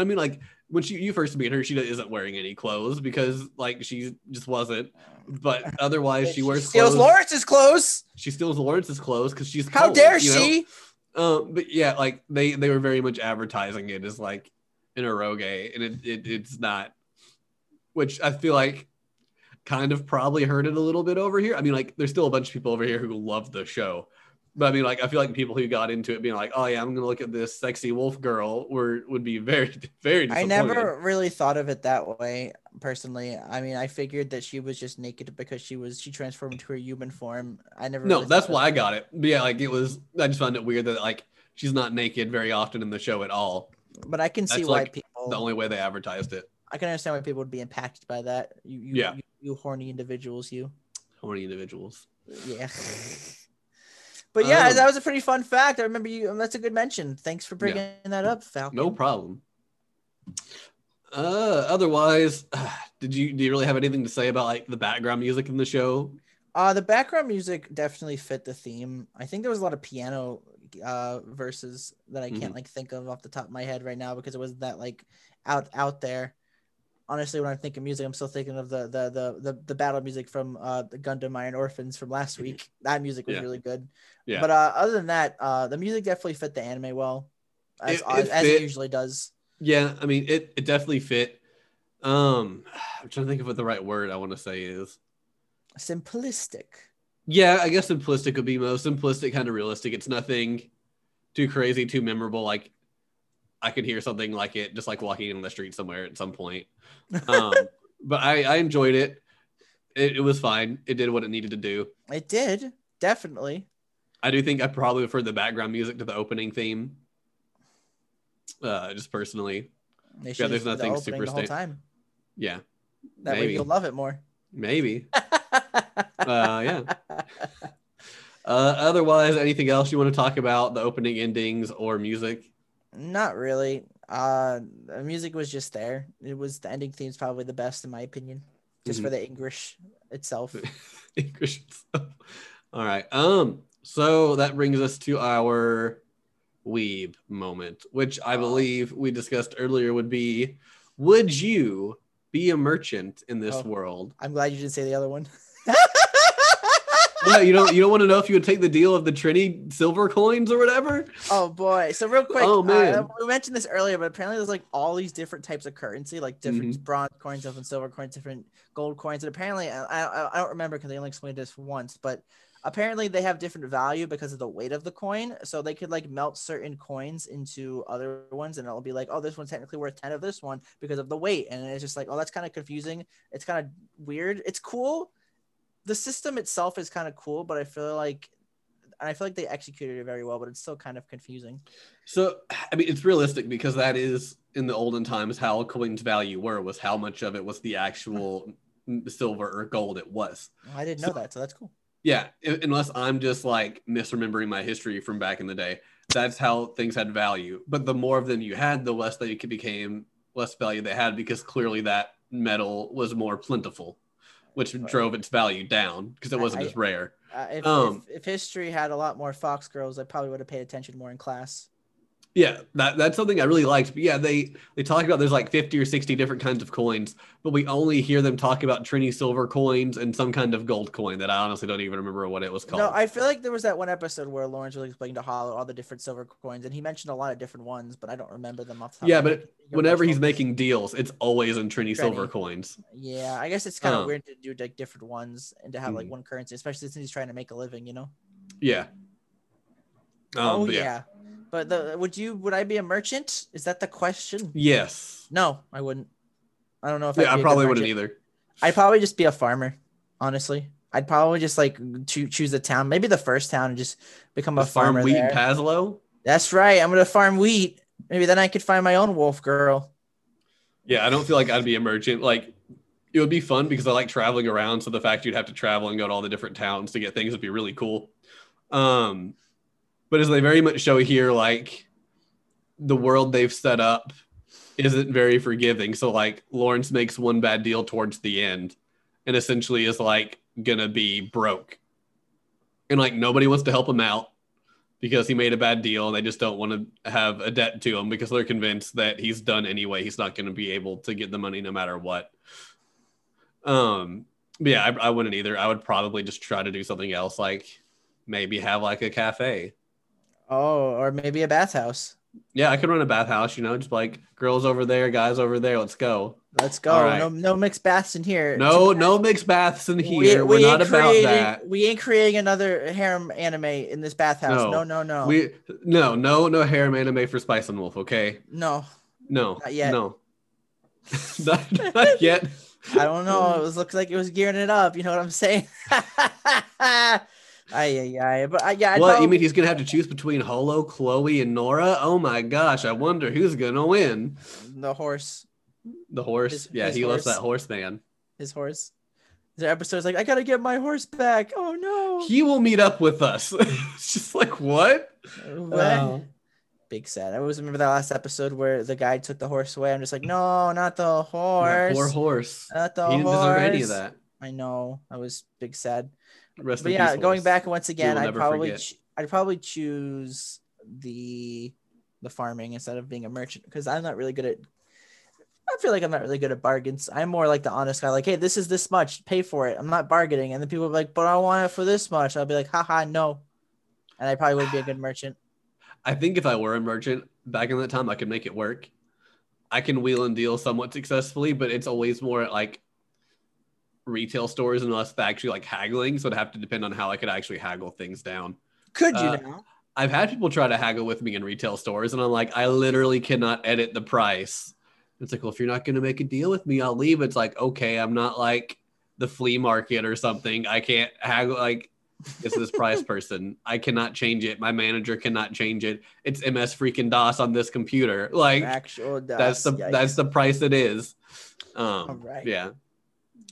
I mean, like when she you first meet her, she isn't wearing any clothes because like she just wasn't. But otherwise, she wears steals clothes. Lawrence's clothes. She steals Lawrence's clothes because she's How cold, dare she? Um, but yeah, like they they were very much advertising it as like an eroge, and it, it it's not. Which I feel like kind of probably hurt it a little bit over here. I mean, like there's still a bunch of people over here who love the show. But I mean, like I feel like people who got into it being like, "Oh yeah, I'm gonna look at this sexy wolf girl," were would be very, very. I never really thought of it that way personally. I mean, I figured that she was just naked because she was she transformed into her human form. I never. No, really that's why I got it. But yeah, like it was. I just found it weird that like she's not naked very often in the show at all. But I can see That's, why like, people. The only way they advertised it. I can understand why people would be impacted by that. You, you, Yeah. you, you horny individuals, you. Horny individuals. Yeah. but yeah, Um, that was a pretty fun fact. I remember you. That's a good mention. Thanks for bringing that up, Falcon. No problem. Uh, otherwise, did you do you really have anything to say about like the background music in the show? Uh, the background music definitely fit the theme. I think there was a lot of piano uh verses that I Mm-hmm. can't like think of off the top of my head right now because it was that like out out there. Honestly, when I think of music, I'm still thinking of the the the the, the battle music from uh the Gundam Iron Orphans from last week. That music was Yeah. really good. Yeah. But uh, other than that, uh, the music definitely fit the anime well, as It- it as fit- it usually does. Yeah, I mean it. It definitely fit. Um, I'm trying to think of what the right word I want to say is. Simplistic. Yeah, I guess simplistic would be most simplistic, kind of realistic. It's nothing too crazy, too memorable. Like I could hear something like it, just like walking in the street somewhere at some point. Um, but I, I enjoyed it. it. It was fine. It did what it needed to do. It did definitely. I do think I probably prefer the background music to the opening theme. Uh, just personally, They should there's the nothing opening super the sta- time. yeah, That way you'll love it more. maybe. Uh, yeah. Uh, otherwise, anything else you want to talk about? The opening, endings, or music? Not really. Uh, the music was just there. It was the ending theme's probably the best in my opinion, just Mm-hmm. for the English itself. English stuff. All right. Um. So that brings us to our weeb moment, which I believe we discussed earlier would be: Would you be a merchant in this Oh. world? I'm glad you didn't say the other one. Yeah, you don't. You don't want to know if you would take the deal of the Trenni silver coins or whatever. Oh boy! So real quick, Oh, uh, man. we mentioned this earlier, but apparently there's like all these different types of currency, like different Mm-hmm. bronze coins, different silver coins, different gold coins, and apparently I I, I don't remember because they only explained this once, but apparently they have different value because of the weight of the coin. So they could like melt certain coins into other ones, and it'll be like, oh, this one's technically worth ten of this one because of the weight, and it's just like, oh, that's kind of confusing. It's kind of weird. It's cool. The system itself is kind of cool, but I feel like. And I feel like they executed it very well, but it's still kind of confusing. So, I mean, it's realistic because that is in the olden times how coins' value were was how much of it was the actual silver or gold it was. I didn't know that, so that's cool. Yeah, unless I'm just like misremembering my history from back in the day. That's how things had value. But the more of them you had, the less they became less value they had because clearly that metal was more plentiful, which drove its value down because it wasn't I- as rare. Uh, if, Um, if if history had a lot more Fox girls, I probably would have paid attention more in class. Yeah, that, that's something I really liked. But yeah, they they talk about there's like 50 or 60 different kinds of coins, but we only hear them talk about Trenni silver coins and some kind of gold coin that I honestly don't even remember what it was called. No, I feel like there was that one episode where Lawrence was explaining to Holo all the different silver coins, and he mentioned a lot of different ones, but I don't remember them off the top. yeah, of but head. Whenever he's making deals, it's always in Trenni, silver coins. yeah, I guess it's kind of Um, weird to do like different ones and to have like Mhm. one currency, especially since he's trying to make a living, you know. Yeah. Um, oh but yeah. But the would you would I be a merchant? Is that the question? Yes. No, I wouldn't. I don't know if I'd Yeah, be I a probably wouldn't either. I'd probably just be a farmer, honestly. I'd probably just like cho- choose a town, maybe the first town, and just become a Just farm farmer wheat there. in Pasloe. That's right. I'm gonna farm wheat. Maybe then I could find my own wolf girl. Yeah, I don't feel like I'd be a merchant. Like it would be fun because I like traveling around. So the fact you'd have to travel and go to all the different towns to get things would be really cool. Um, but as they very much show here, like the world they've set up isn't very forgiving. So like Lawrence makes one bad deal towards the end and essentially is like gonna be broke. And like nobody wants to help him out because he made a bad deal and they just don't want to have a debt to him because they're convinced that he's done anyway. He's not to be able to get the money no matter what. Um, yeah, I, I wouldn't either. I would probably just try to do something else, like maybe have like a cafe. Oh, or maybe a bathhouse. Yeah, I could run a bathhouse, you know, just like girls over there, guys over there. Let's go. Let's go. Right. No, no mixed baths in here. No, no mixed baths in here. we We, are not ain't about creating- that. We ain't creating another harem anime in this bathhouse. No. No, no, no. We no, no, no harem anime for Spice and Wolf. Okay, no. no, Not yet. no, not, not yet. I don't know. It was looks like it was gearing it up. You know what I'm saying? Ay, ay, ay. But uh, I, yeah, I'd what you mean he's gonna have to choose between Holo, Chloe, and Nora? Oh my gosh! I wonder who's gonna win. the horse, The horse. His- yeah, his he loves that horse man. his horse. Their episode's like, I gotta get my horse back. Oh no. He will meet up with us. it's just like what? What? Oh. Big sad. I always remember that last episode where the guy took the horse away. I'm just like, no, not the That horse. poor horse. Not the horse. he didn't horse. deserve any of that. I know. I was big sad. Rest but yeah, going back once again, I'd probably forget. ch- I'd probably choose the the farming instead of being a merchant because I'm not really good at. I feel like I'm not really good at bargains. I'm more like the honest guy. Like, hey, this is this much. Pay for it. I'm not bargaining. And then people are like, but I want it for this much. I'll be like, haha, no. And I probably would be a good merchant. I think if I were a merchant back in that time, I could make it work. I can wheel and deal somewhat successfully, but it's always more like retail stores and less actually like haggling. So it'd have to depend on how I could actually haggle things down. Could you Uh, now? I've had people try to haggle with me in retail stores, and I'm like, I literally cannot edit the price. It's like, well, if you're not going to make a deal with me, I'll leave. It's like, okay, I'm not like the flea market or something. I can't haggle like it's this price person. I cannot change it. My manager cannot change it. It's MS freaking DOS on this computer. Like Actual that's the that's the price it is. Um, All right. Yeah.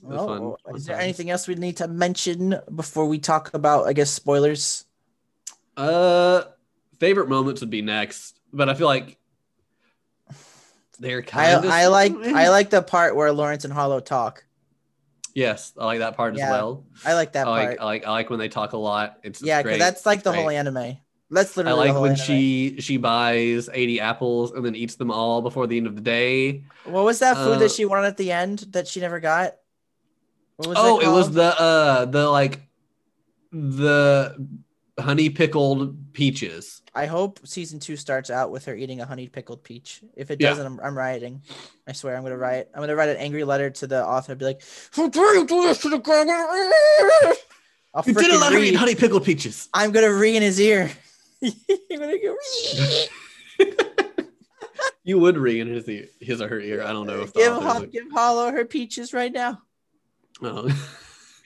Well, fun- is there times. anything else we need to mention before we talk about, I guess, spoilers? Uh, favorite moments would be next, but I feel like they're I, kind of. I like I like the part where Lawrence and Holo talk. Yes, I like that part Yeah, as well. I like that I like, part. I like I like when they talk a lot. It's, yeah, because that's like the Great. whole anime. That's I literally the like when anime. she she buys 80 apples and then eats them all before the end of the day. What was that food uh, that she wanted at the end that she never got? Was oh, that it was the uh the like the honey pickled peaches. I hope season two starts out with her eating a honey pickled peach. If it doesn't, I'm, I'm rioting. I swear, I'm gonna riot. I'm gonna write an angry letter to the author. Be like, "How dare you do this to the guy?" I'll You didn't let her eat honey pickled peaches. I'm gonna re in his ear. I'm gonna go. You would re in his ear, his or her ear. I don't know if give author's Ho- like- give Holo her peaches right now. Oh.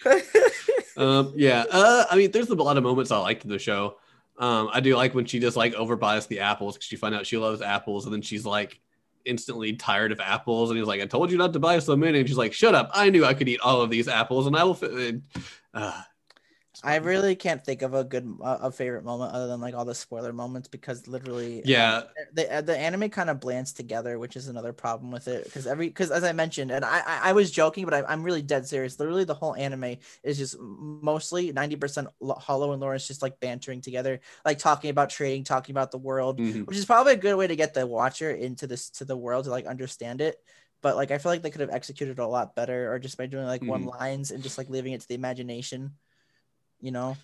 um, yeah. Uh, I mean, there's a lot of moments I liked in the show. Um, I do like when she just like overbuys the apples because she find out she loves apples, and then she's like instantly tired of apples, and he's like, "I told you not to buy so many," and she's like, "Shut up! I knew I could eat all of these apples, and I will." Fi-. Uh, I really can't think of a good uh, a favorite moment other than like all the spoiler moments because literally yeah, the uh, the anime kind of blends together, which is another problem with it. Because every because as I mentioned, and I I, was joking, but I, I'm really dead serious. Literally, the whole anime is just mostly ninety percent Holo and Lawrence just like bantering together, like talking about trading, talking about the world, mhm. which is probably a good way to get the watcher into this to the world to like understand it. But like I feel like they could have executed a lot better, or just by doing like one lines and just like leaving it to the imagination. You know,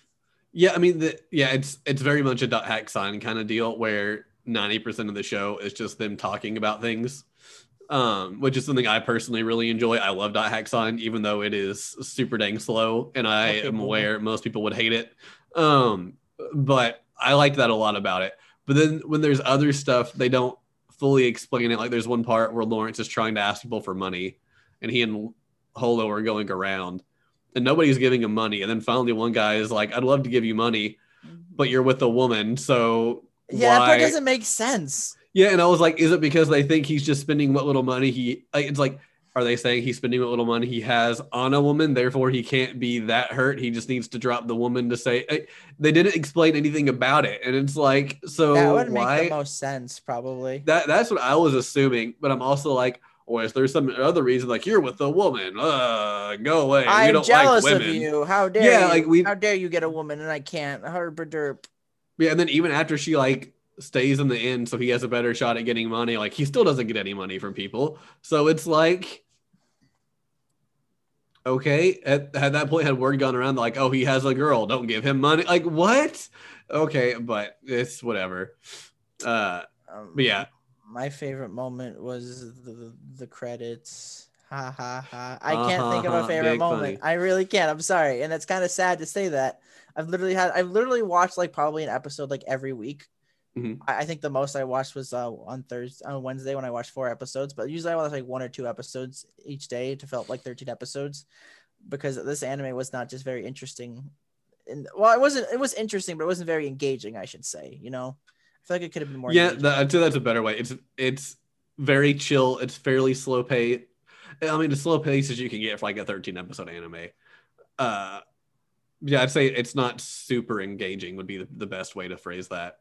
yeah. I mean, the, yeah, it's it's very much a dot hack sign kind of deal where ninety percent of the show is just them talking about things. um, which is something I personally really enjoy. I love Dot Hack Sign, even though it is super dang slow, and I Okay, am cool. aware most people would hate it. Um, but I like that a lot about it. But then when there's other stuff, they don't fully explain it. Like there's one part where Lawrence is trying to ask people for money, and he and Holo are going around, and nobody's giving him money. And then finally, one guy is like, "I'd love to give you money, mm-hmm. but you're with a woman, so Yeah, that why?" part doesn't make sense. Yeah, and I was like, is it because they think he's just spending what little money he? It's like, are they saying he's spending what little money he has on a woman, therefore he can't be that hurt? He just needs to drop the woman to say. Eh. They didn't explain anything about it, and it's like, so that would make the most sense, probably. that that's what I was assuming, but I'm also like, or is there some other reason? Like you're with a woman, uh, go away. I'm don't jealous like of you. How dare Yeah, you? like, we- How dare you get a woman and I can't? Herb derp. Yeah, and then even after she like stays in the inn, so he has a better shot at getting money. Like he still doesn't get any money from people. So it's like, okay, at, at that point, had word gone around like, oh, he has a girl, don't give him money. Like what? Okay, but it's whatever. Uh, Um, but yeah, my favorite moment was the the credits. Ha ha ha! I can't ha, think of a favorite moment. funny. I really can't. I'm sorry, and it's kind of sad to say that. I've literally had I've literally watched like probably an episode like every week. Mhm. I, I think the most I watched was uh, on Thursday on Wednesday when I watched four episodes, but usually I watch like one or two episodes each day to felt like 13 episodes because this anime was not just very interesting. And well, it wasn't. It was interesting, but it wasn't very engaging. I should say. You know, I feel like it could have been more. yeah, that, I'd say that's a better way. It's it's very chill. It's fairly slow pace. I mean, as slow pace as you can get for like a 13 episode anime. Uh, yeah, I'd say it's not super engaging. Would be the, the best way to phrase that.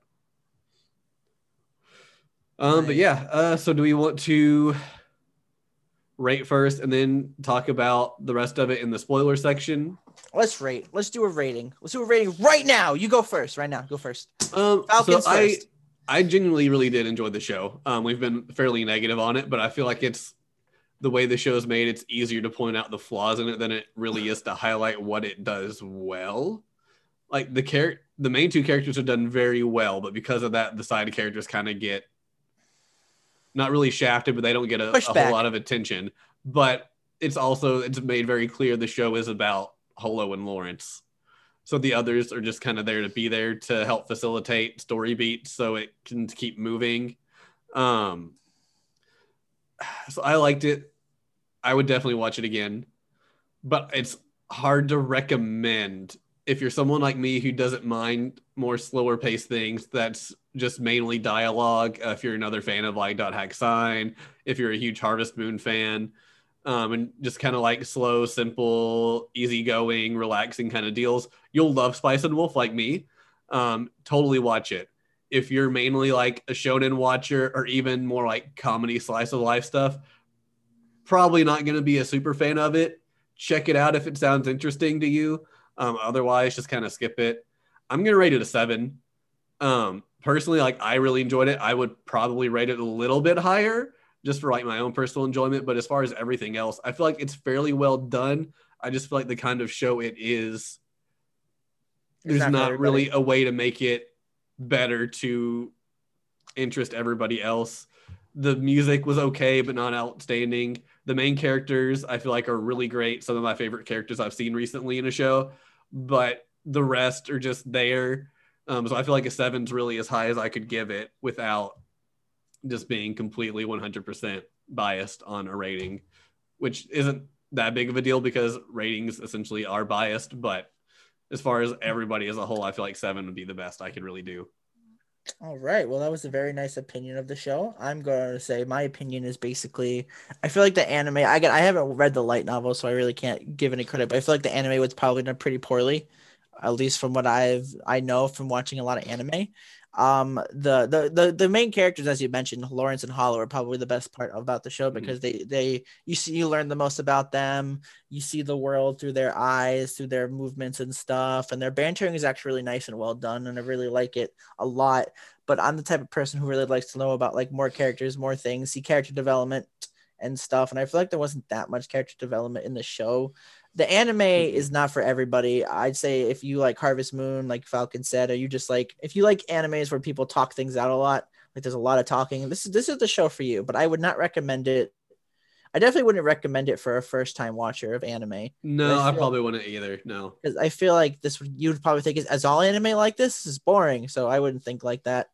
Um, but yeah. Uh, so do we want to rate first and then talk about the rest of it in the spoiler section? Let's rate. Let's do a rating. Let's do a rating right now. You go first. Right now. Go first. Um, Falcons so I, first. I genuinely really did enjoy the show. Um, we've been fairly negative on it, but I feel like it's the way the show's made. It's easier to point out the flaws in it than it really is to highlight what it does well. Like the char- the main two characters are done very well, but because of that, the side characters kind of get not really shafted, but they don't get a, a whole lot of attention. But it's also it's made very clear the show is about Holo and Lawrence. So the others are just kind of there to be there to help facilitate story beats so it can keep moving. Um so I liked it. I would definitely watch it again. But it's hard to recommend if you're someone like me who doesn't mind more slower paced things that's just mainly dialogue. Uh, if you're another fan of like Dot Hack Sign, if you're a huge Harvest Moon fan, um, and just kind of like slow, simple, easygoing, relaxing kind of deals, you'll love Spice and Wolf like me. Um, totally watch it. If you're mainly like a shonen watcher or even more like comedy slice of life stuff, probably not going to be a super fan of it. Check it out if it sounds interesting to you. Um, otherwise, just kind of skip it. I'm going to rate it a seven. Um, personally, like I really enjoyed it. I would probably rate it a little bit higher just for like my own personal enjoyment. But as far as everything else, I feel like it's fairly well done. I just feel like the kind of show it is, It's there's not not, really a way to make it better to interest everybody else. The music was okay, but not outstanding. The main characters I feel like are really great. Some of my favorite characters I've seen recently in a show, but the rest are just there. Um, so I feel like a seven's really as high as I could give it without just being completely 100% biased on a rating, which isn't that big of a deal because ratings essentially are biased. But as far as everybody as a whole, I feel like seven would be the best I could really do. All right. Well, that was a very nice opinion of the show. I'm going to say my opinion is basically I feel like the anime I get I haven't read the light novel, so I really can't give any credit, but I feel like the anime was probably done pretty poorly, at least from what I've I know from watching a lot of anime. Um the the the, the main characters as you mentioned, Lawrence and Holo are probably the best part about the show because they they you see you learn the most about them. You see the world through their eyes, through their movements and stuff, and their bantering is actually really nice and well done and I really like it a lot but I'm the type of person who really likes to know about like more characters, more things, see character development and stuff. And I feel like there wasn't that much character development in the show. The anime mm-hmm. is not for everybody. I'd say if you like Harvest Moon, like Falcon said, or you just like if you like animes where people talk things out a lot, like there's a lot of talking, this is this is the show for you. But I would not recommend it. I definitely wouldn't recommend it for a first time watcher of anime No, I I, probably wouldn't either. No. because I feel like this would you would probably think is as all anime like this, this is boring. So I wouldn't think like that.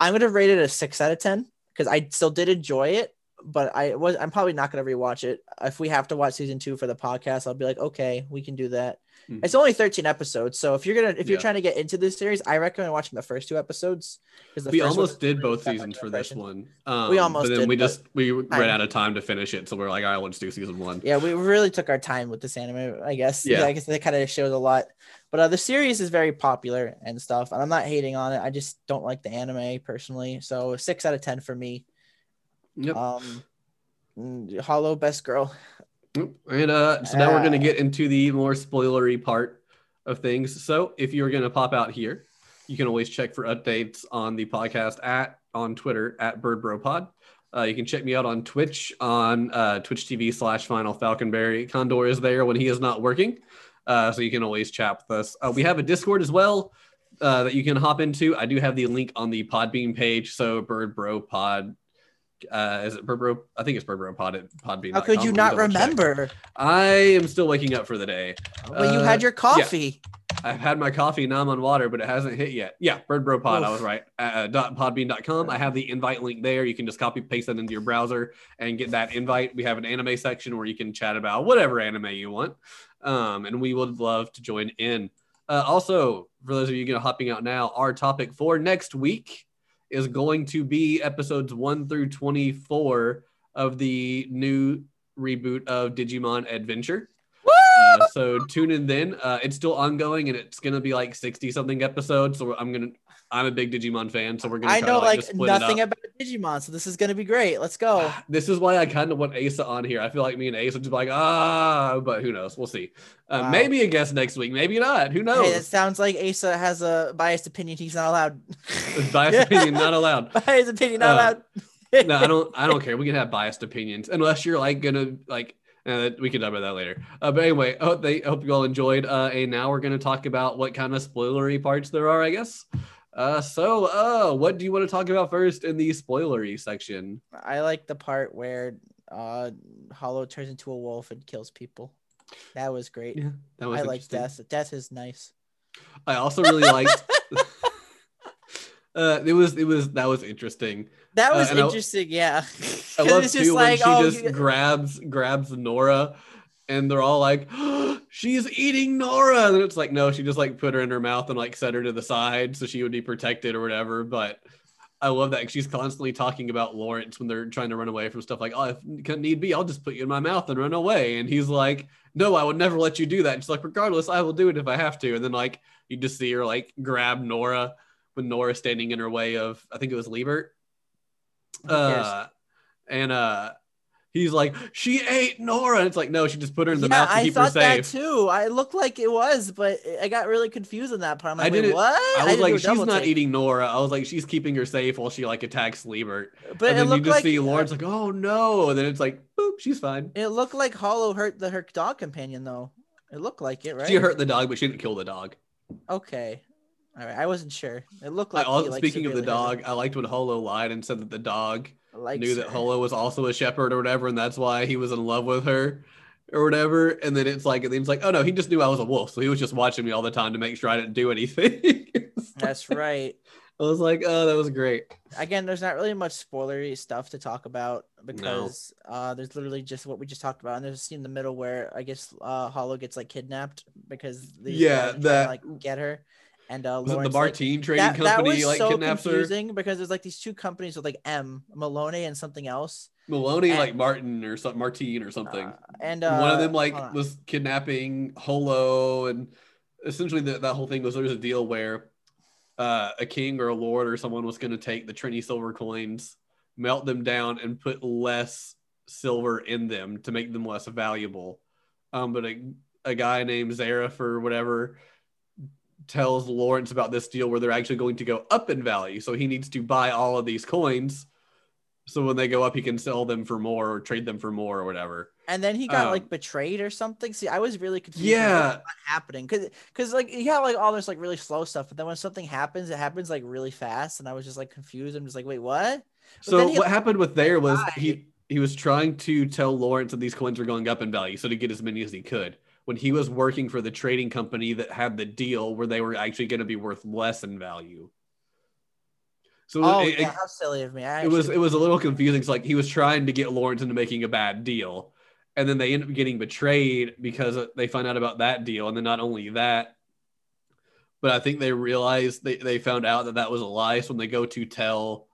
I'm gonna rate it a six out of ten because I still did enjoy it, but I was I'm probably not gonna rewatch it. If we have to watch season two for the podcast, I'll be like, okay, we can do that. Mhm. It's only 13 episodes, so if you're gonna if you're Yeah. trying to get into this series, I recommend watching the first two episodes. 'cause the we almost did both seasons for this one. Um, We almost but then did, we just we ran out of time to finish it, so we're like, all right, let's do season one. Yeah, we really took our time with this anime, I guess. Yeah. I guess that kind of shows a lot. But uh, the series is very popular and stuff, and I'm not hating on it. I just don't like the anime personally. So six out of ten for me. Yep. Um, mm, Holo best girl. And uh, so now we're going to Uh, get into the more spoilery part of things. So if you're going to pop out here, you can always check for updates on the podcast at on Twitter at Bird BirdBroPod. Uh, you can check me out on Twitch on uh, Twitch TV slash Final Falconberry. Condor is there when he is not working, uh, so you can always chat with us. Uh, we have a Discord as well uh, that you can hop into. I do have the link on the Podbean page. So Bird Bro Pod. Uh, is it Bird Bro? I think it's Bird Bro Pod at Podbean. How could you not remember? I am still waking up for the day. Well, you Uh, had your coffee. I've had my coffee, now I'm on water, but it hasn't hit yet. Yeah, Bird Bro Pod, I was right. Uh, dot podbean.com. I have the invite link there. You can just copy paste that into your browser and get that invite. We have an anime section where you can chat about whatever anime you want. Um, and we would love to join in. Uh, also, for those of you going hopping out now, our topic for next week is going to be episodes 1 through 24 of the new reboot of Digimon Adventure. Uh, so tune in then. Uh, it's still ongoing and it's gonna be like sixty something episodes. So I'm gonna. I'm a big Digimon fan, so we're gonna. I to, know like it nothing about Digimon, so this is gonna be great. Let's go. This is why I kind of want Asa on here. I feel like me and Asa just like ah, but who knows? We'll see. Uh, Wow. Maybe a guest next week. Maybe not. Who Hey, knows? it sounds like Asa has a biased opinion. He's not allowed. Biased opinion not allowed. biased opinion not Uh, allowed. no, I don't. I don't care. We can have biased opinions unless you're like gonna like. Uh, we can talk about that later. Uh, but anyway, I hope they I hope you all enjoyed. Uh, and now we're gonna talk about what kind of spoilery parts there are, I guess. Uh, so, uh, what do you want to talk about first in the spoilery section? I like the part where uh Holo turns into a wolf and kills people. That was great. Yeah, that was I like death. Death is nice. I also really liked. uh, it was it was that was interesting. That Uh, was I- interesting. yeah. I love too just like, when she oh, just you- grabs grabs Nora, and they're all like, "She's eating Nora," and it's like, no, she just like put her in her mouth and like set her to the side so she would be protected or whatever. But I love that she's constantly talking about Lawrence when they're trying to run away from stuff like, "Oh, if can need be, I'll just put you in my mouth and run away," and he's like, "No, I would never let you do that." And she's like, "Regardless, I will do it if I have to." And then like you just see her like grab Nora when Nora's standing in her way of, I think it was Liebert. Uh, and uh, he's like, she ate Nora. And it's like, no, she just put her in the yeah, mouth to I keep her thought that safe. too. I looked like it was, but I got really confused in that part. I'm I like, didn't- what? I was to like, she's not take. eating Nora. I was like, she's keeping her safe while she like attacks Liebert. But and it then you just like see Lawrence like, oh no. And then it's like, boop, she's fine. it looked like Holo hurt the her dog companion though. It looked like it, right? She hurt the dog, but she didn't kill the dog. Okay. All right. I wasn't sure. It looked I like. he, like, speaking of the dog, I liked when Holo lied and said that the dog her. Likes knew that. Holo was also a shepherd or whatever, and that's why he was in love with her or whatever. And then it's like, and it's like, oh no, he just knew I was a wolf, so he was just watching me all the time to make sure I didn't do anything. That's right. I was like, oh, that was great. Again, there's not really much spoilery stuff to talk about because uh, there's literally just what we just talked about, and there's a scene in the middle where I guess uh, Holo gets like kidnapped because Yeah, trying to, like get her, and uh, Was it the Lawrence, like, Martine trading that, that company was like so kidnaps her? confusing because there's like these two companies with like M Milone and something else, Milone, and- like Martin or something, Martine or something. Uh, and uh, One of them like hold on. was kidnapping Holo, and essentially the, that whole thing was there was a deal where uh, a king or a lord or someone was going to take the Trenni silver coins, melt them down, and put less silver in them to make them less valuable. Um, but a, a guy named Zareth or whatever tells Lawrence about this deal where they're actually going to go up in value. So he needs to buy all of these coins. So when they go up, he can sell them for more or trade them for more or whatever. and then he got um, like betrayed or something. See, I was really confused. Yeah. happening because because like you have like all this like really slow stuff, but then when something happens, it happens like really fast, and I was just like confused. I'm just like, wait, what? But So he, what like, happened with there was died. he he was trying to tell Lawrence that these coins were going up in value, so to get as many as he could. When he was working for the trading company that had the deal where they were actually going to be worth less in value. So Oh it, yeah, how silly of me! I it was it was a little confusing. It's like he was trying to get Lawrence into making a bad deal, and then they end up getting betrayed because they find out about that deal, and then not only that, but I think they realized they they found out that that was a lie. So when they go to tell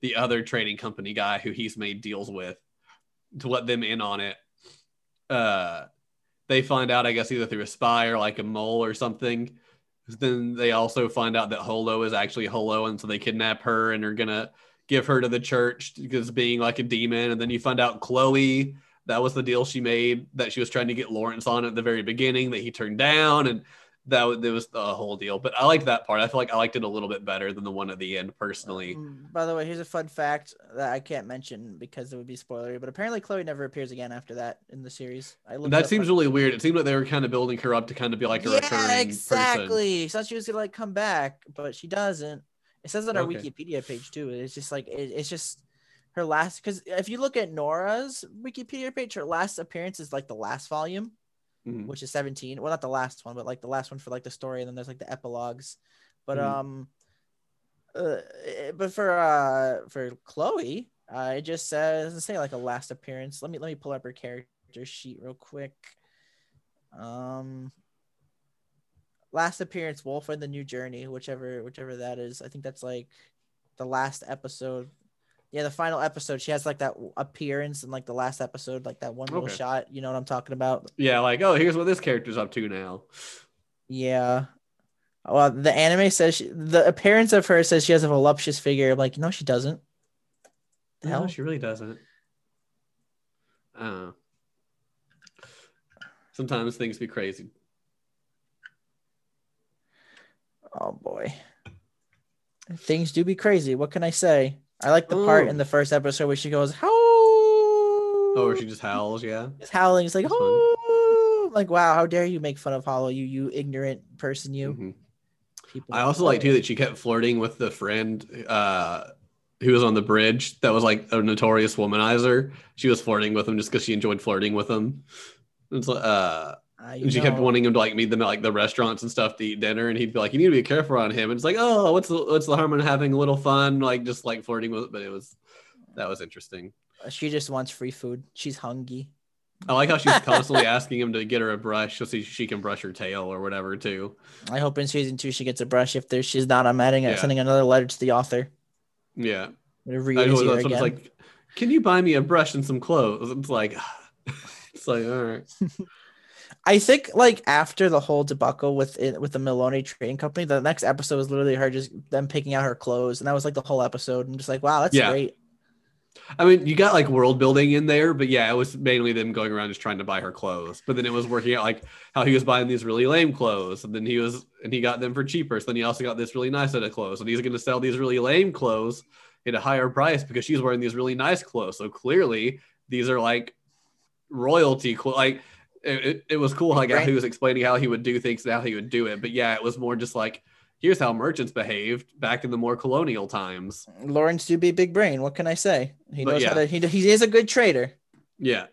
the other trading company guy who he's made deals with to let them in on it, uh, they find out I guess either through a spy or like a mole or something. Then they also find out that Holo is actually Holo, and so they kidnap her and are gonna give her to the church because being like a demon. And then you find out Chloe, that was the deal she made that she was trying to get Lawrence on at the very beginning that he turned down. And that was, was the whole deal. But I liked that part. I feel like I liked it a little bit better than the one at the end personally. Mm, By the way, here's a fun fact that I can't mention because it would be spoilery. But apparently, Chloe never appears again after that in the series. I That seems really weird. It seemed like they were kind of building her up to kind of be like a yeah, recurring person. exactly. So she was gonna like come back, but she doesn't. It says on our Okay. Wikipedia page too. It's just like it, it's just her last. Because if you look at Nora's Wikipedia page, her last appearance is like the last volume, Mhm. which is 17. Well, not the last one, but like the last one for like the story, and then there's like the epilogues. But Mhm. um, uh, but for uh for Chloe, uh, it just says doesn't say like a last appearance. Let me let me pull up her character sheet real quick. Um, last appearance, Wolf and the New Journey, whichever whichever that is. I think that's like the last episode. Yeah, the final episode. She has like that appearance in like the last episode, like that one little Okay. shot. You know what I'm talking about? Yeah, like, oh, here's what this character's up to now. Yeah. Well, the anime says she, the appearance of her says she has a voluptuous figure. I'm like, no, she doesn't. The No, hell? she really doesn't. Uh, sometimes things be crazy. Oh boy. Things do be crazy. What can I say? I like the part in the first episode where she goes, "How?" Oh, or she just howls, yeah. is howling. It's like, That's "Oh!" Like, wow, how dare you make fun of Holo, you you ignorant person, you. Mhm. People I also like too that she kept flirting with the friend uh, who was on the bridge that was like a notorious womanizer. She was flirting with him just because she enjoyed flirting with him. It's like, uh, she kept wanting him to like meet them at like the restaurants and stuff to eat dinner, and he'd be like, "You need to be careful on him." And it's like, "Oh, what's the what's the harm in having a little fun, like just like flirting with?" But it was that was interesting. Uh, she just wants free food. She's hungry. I like how she's constantly asking him to get her a brush so she, she can brush her tail or whatever too. I hope in season two she gets a brush. If there she's not, I'm adding Yeah. sending another letter to the author. Yeah, I know that's what again. it's like. Can you buy me a brush and some clothes? It's like, it's like all right. I think like after the whole debacle with it with the Milone Trading Company, the next episode was literally her just them picking out her clothes, and that was like the whole episode. I'm just like, wow, that's Yeah. great. I mean, you got like world building in there, but yeah, it was mainly them going around just trying to buy her clothes. But then it was working out like how he was buying these really lame clothes, and then he was and he got them for cheaper. So then he also got this really nice set of clothes, and he's going to sell these really lame clothes at a higher price because she's wearing these really nice clothes. So clearly, these are like royalty clothes. Like it, it, it was cool like how Right. he was explaining how he would do things and how he would do it. But yeah, it was more just like here's how merchants behaved back in the more colonial times. Lawrence do be big brain. What can I say? He knows yeah. how to. He, he is a good trader. Yeah.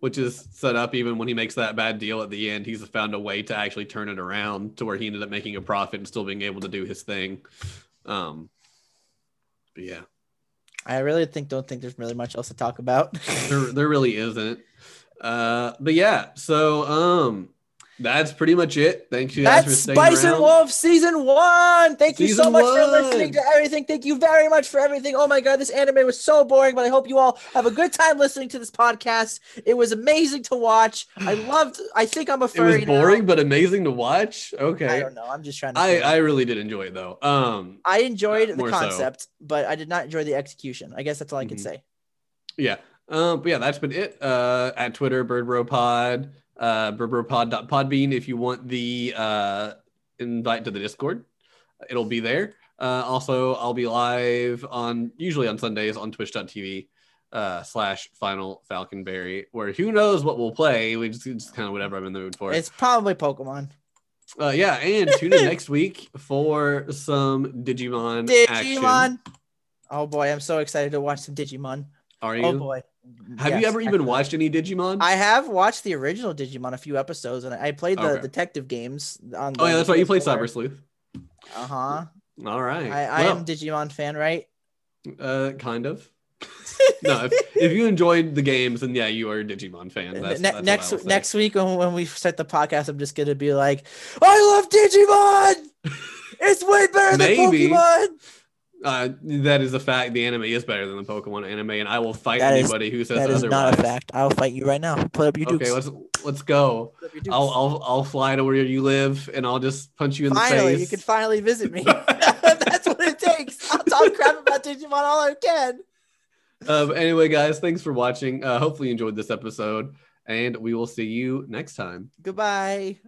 Which is set up even when he makes that bad deal at the end. He's found a way to actually turn it around to where he ended up making a profit and still being able to do his thing. Um, but yeah, I really think don't think there's really much else to talk about. there, there really isn't. Uh, but yeah, so um, that's pretty much it. Thank you guys That's Spice and around. Wolf season one. Thank you so Season much for listening to everything. Thank you very much for everything. Oh my god, this anime was so boring, but I hope you all have a good time listening to this podcast. It was amazing to watch. I loved. I think I'm a furry. It was boring now. but amazing to watch. Okay. I don't know. I'm just trying to. I. I really did enjoy it though. Um, I enjoyed uh, the more so. concept, but I did not enjoy the execution. I guess that's all I can Mhm. say. Yeah. Um, but yeah, that's been it. Uh, at Twitter, BirdBroPod, uh, BirdBroPod.podbean if you want the uh, invite to the Discord. It'll be there. Uh, also, I'll be live on usually on Sundays on Twitch.tv uh, slash Final Falconberry, where who knows what we'll play. We just, just kind of whatever I'm in the mood for. It's probably Pokemon. Uh, yeah, and tune in next week for some Digimon, action. Digimon. Oh boy, I'm so excited to watch some Digimon. Are you? Oh boy. Have you ever even watched any Digimon? I have watched the original Digimon a few episodes, and I played the Okay. detective games on. oh yeah, that's right. You played Cyber Sleuth. Uh huh. All right. I, I Well, am Digimon fan, right? uh, kind of. no, if, if you enjoyed the games, then yeah, you are a Digimon fan. That's, Ne- that's next I will say. next week when, when we start the podcast, I'm just gonna be like, I love Digimon. It's way better than Maybe. Pokemon. Uh, that is a fact. The anime is better than the Pokemon anime, and I will fight That is- anybody who says That is otherwise. not a fact. I'll fight you right now. Put up your dukes. Okay, let's let's go. Put up your dukes. I'll I'll I'll fly to where you live, and I'll just punch you in finally, the face. you can finally visit me. That's what it takes. I'll talk crap about Digimon all I can. Um, anyway, guys, thanks for watching. Uh, hopefully, you enjoyed this episode, and we will see you next time. Goodbye.